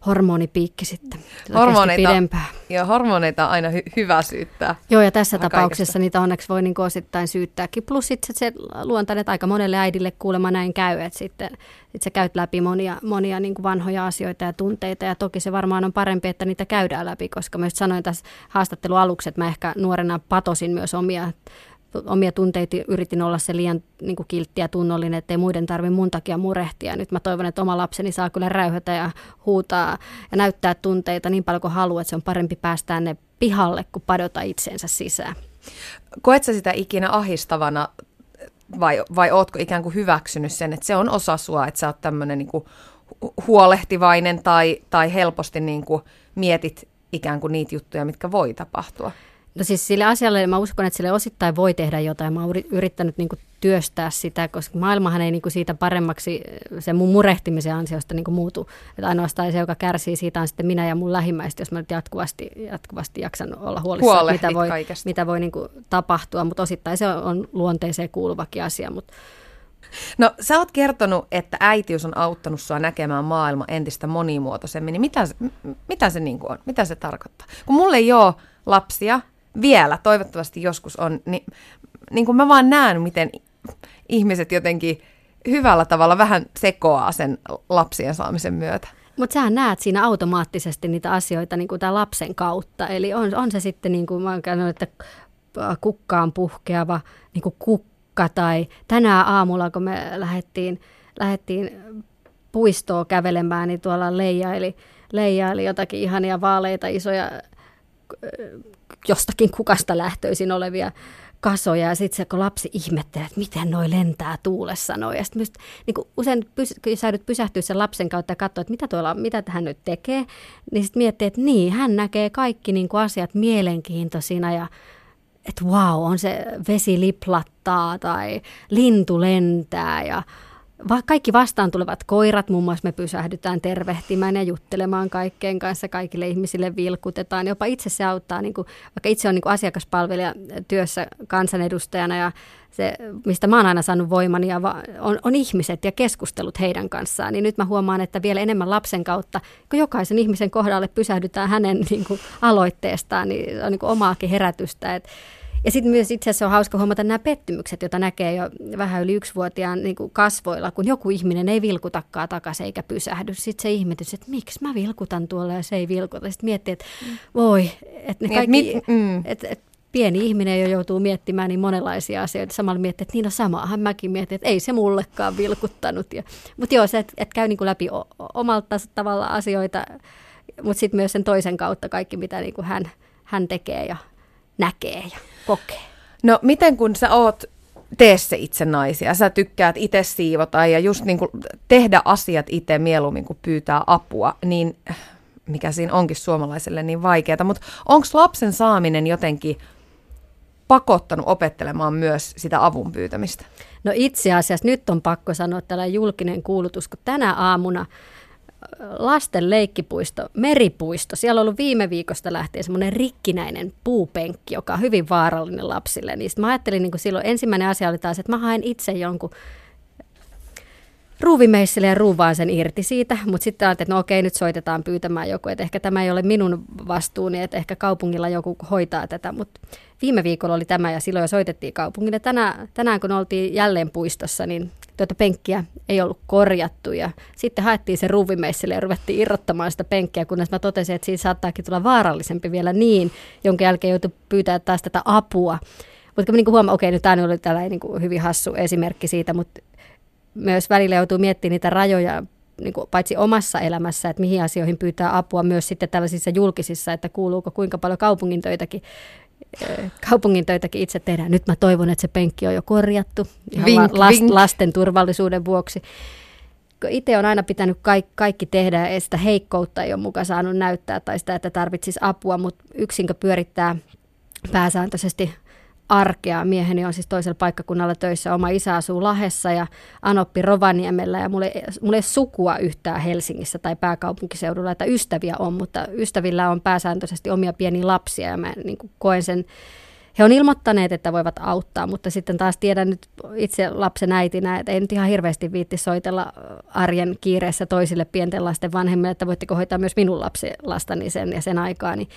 hormonipiikki sitten. Hormoneita, pidempään. Joo, hormoneita on aina hy- hyvä syyttää. Joo, ja tässä tapauksessa kaikesta. niitä onneksi voi niin osittain syyttääkin. Plus sitten se luontainen, että aika monelle äidille kuulemma näin käy, että sitten sit sä käyt läpi monia, monia niin kuin vanhoja asioita ja tunteita, ja toki se varmaan on parempi, että niitä käydään läpi, koska mä sanoin tässä haastattelun aluksi, että mä ehkä nuorena patosin myös omia omia tunteita yritin olla se liian niin kuin kiltti ja tunnollinen, ettei muiden tarvi mun takia murehtia. Nyt mä toivon, että oma lapseni saa kyllä räyhätä ja huutaa ja näyttää tunteita niin paljon kuin haluaa, että se on parempi päästää ne pihalle kuin padota itseensä sisään. Koet sä sitä ikinä ahistavana vai, vai ootko ikään kuin hyväksynyt sen, että se on osa sua, että sä oot tämmöinen niin huolehtivainen tai, tai helposti niin kuin mietit ikään kuin niitä juttuja, mitkä voi tapahtua? No siis sille asialle mä uskon, että sille osittain voi tehdä jotain. Mä oon yrittänyt niin työstää sitä, koska maailmahan ei niin siitä paremmaksi sen mun murehtimisen ansiosta niin muutu. Että ainoastaan se, joka kärsii siitä on sitten minä ja mun lähimmäiset, jos mä nyt jatkuvasti, jatkuvasti jaksan olla huolissaan, mitä voi, mitä voi niin tapahtua. Mutta osittain se on luonteeseen kuuluvakin asia. Mutta No sä oot kertonut, että äitiys on auttanut sua näkemään maailma entistä monimuotoisemmin. Niin mitä, mitä se niin on? Mitä se tarkoittaa? Kun mulle ei ole lapsia, vielä, toivottavasti joskus on, niin, niin kuin mä vaan näen, miten ihmiset jotenkin hyvällä tavalla vähän sekoaa sen lapsien saamisen myötä. Mutta sä näet siinä automaattisesti niitä asioita niin kuin tämän lapsen kautta. Eli on, on se sitten, niin kuin mä oon käynyt, että kukkaan puhkeava niin kuin kukka tai tänään aamulla, kun me lähdettiin, lähdettiin puistoa kävelemään, niin tuolla leijaili, leijaili jotakin ihania vaaleita isoja jostakin kukasta lähtöisin olevia kasoja ja sitten se, kun lapsi ihmettelee, että miten noi lentää tuulessa noi. Ja sitten niin usein pys, kun sä pysähtyä sen lapsen kautta ja katsoa, että mitä, tuolla, mitä hän nyt tekee, niin sitten miettii, että niin, hän näkee kaikki niin asiat mielenkiintoisina ja että wow, on se vesi liplattaa tai lintu lentää ja kaikki vastaan tulevat koirat, muun muassa me pysähdytään tervehtimään ja juttelemaan kaikkeen kanssa, kaikille ihmisille vilkutetaan. Jopa itse se auttaa, niin kuin, vaikka itse on niin kuin asiakaspalvelija työssä kansanedustajana ja se, mistä mä oon aina saanut voimani, ja on, on ihmiset ja keskustelut heidän kanssaan. Niin nyt mä huomaan, että vielä enemmän lapsen kautta, kun jokaisen ihmisen kohdalle pysähdytään hänen niin kuin, aloitteestaan, niin on niin kuin, omaakin herätystä. Et, ja sitten myös itse asiassa on hauska huomata nämä pettymykset, joita näkee jo vähän yli yksivuotiaan niin kuin kasvoilla, kun joku ihminen ei vilkutakaan takaisin eikä pysähdy. Sitten se ihmetys, että miksi mä vilkutan tuolla ja se ei vilkuta. Sitten miettii, että voi, että ne Niin, kaikki, et mit- mm. et, et, pieni ihminen jo joutuu miettimään niin monenlaisia asioita. Samalla miettii, että niin no samahan mäkin mietin, että ei se mullekaan vilkuttanut. Ja, mutta joo, se, että et käy niin kuin läpi o- omalta tavalla asioita, mutta sitten myös sen toisen kautta kaikki, mitä niin kuin hän, hän tekee ja näkee ja kokee. No miten kun sä oot tee se itse naisia, sä tykkäät itse siivota ja just niin kuin tehdä asiat itse mieluummin kuin pyytää apua, niin mikä siinä onkin suomalaiselle niin vaikeaa, mutta onko lapsen saaminen jotenkin pakottanut opettelemaan myös sitä avun pyytämistä? No itse asiassa nyt on pakko sanoa tällainen julkinen kuulutus, kun tänä aamuna lasten leikkipuisto, meripuisto, siellä on ollut viime viikosta lähtien semmoinen rikkinäinen puupenkki, joka on hyvin vaarallinen lapsille. Niin mä ajattelin niin kuin silloin, ensimmäinen asia oli taas, että mä haen itse jonkun ruuvimeissille ja ruuvaan sen irti siitä, mutta sitten ajattelin, että no okei, nyt soitetaan pyytämään joku, että ehkä tämä ei ole minun vastuuni, että ehkä kaupungilla joku hoitaa tätä, mutta viime viikolla oli tämä ja silloin jo soitettiin kaupungille. Tänään, tänään kun oltiin jälleen puistossa, niin tuota penkkiä ei ollut korjattu ja sitten haettiin se ruuvimeissille ja ruvettiin irrottamaan sitä penkkiä, kunnes mä totesin, että siitä saattaakin tulla vaarallisempi vielä niin, jonka jälkeen joutui pyytää taas tätä apua. Mutta niin huomaa, okei, nyt tämä oli tällainen niin hyvin hassu esimerkki siitä, mutta myös välillä joutuu miettimään niitä rajoja niin kuin paitsi omassa elämässä, että mihin asioihin pyytää apua, myös sitten tällaisissa julkisissa, että kuuluuko kuinka paljon kaupungin töitäkin kaupungin töitäkin itse tehdään. Nyt mä toivon, että se penkki on jo korjattu ihan Vink, la- vink. lasten turvallisuuden vuoksi. Itse on aina pitänyt kaikki, kaikki tehdä ja sitä heikkoutta ei ole mukaan saanut näyttää tai sitä, että tarvitsisi apua, mutta yksinkö pyörittää pääsääntöisesti arkea. Mieheni on siis toisella paikkakunnalla töissä. Oma isä asuu Lahessa ja Anoppi Rovaniemellä ja mulla ei, mulla ei sukua yhtään Helsingissä tai pääkaupunkiseudulla, että ystäviä on, mutta ystävillä on pääsääntöisesti omia pieniä lapsia ja mä niin kuin koen sen he on ilmoittaneet, että voivat auttaa, mutta sitten taas tiedän nyt itse lapsen äitinä, että ei nyt ihan hirveästi viitti soitella arjen kiireessä toisille pienten lasten vanhemmille, että voitteko hoitaa myös minun lapsi, lastani sen ja sen aikaa. Niin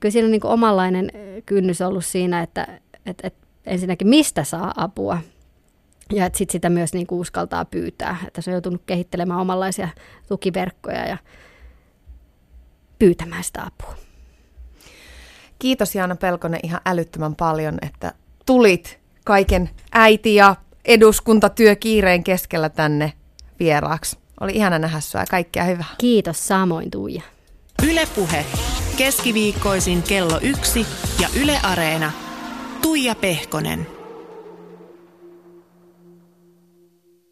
kyllä siinä on niin omanlainen kynnys ollut siinä, että, että, että ensinnäkin mistä saa apua ja että sit sitä myös niin kuin uskaltaa pyytää. Että se on joutunut kehittelemään omanlaisia tukiverkkoja ja pyytämään sitä apua. Kiitos Jaana Pelkonen ihan älyttömän paljon, että tulit kaiken äiti- ja eduskuntatyö kiireen keskellä tänne vieraaksi. Oli ihana nähdä sinua ja kaikkea hyvää. Kiitos samoin Tuija. Ylepuhe keskiviikkoisin kello yksi ja Yle Areena. Tuija Pehkonen.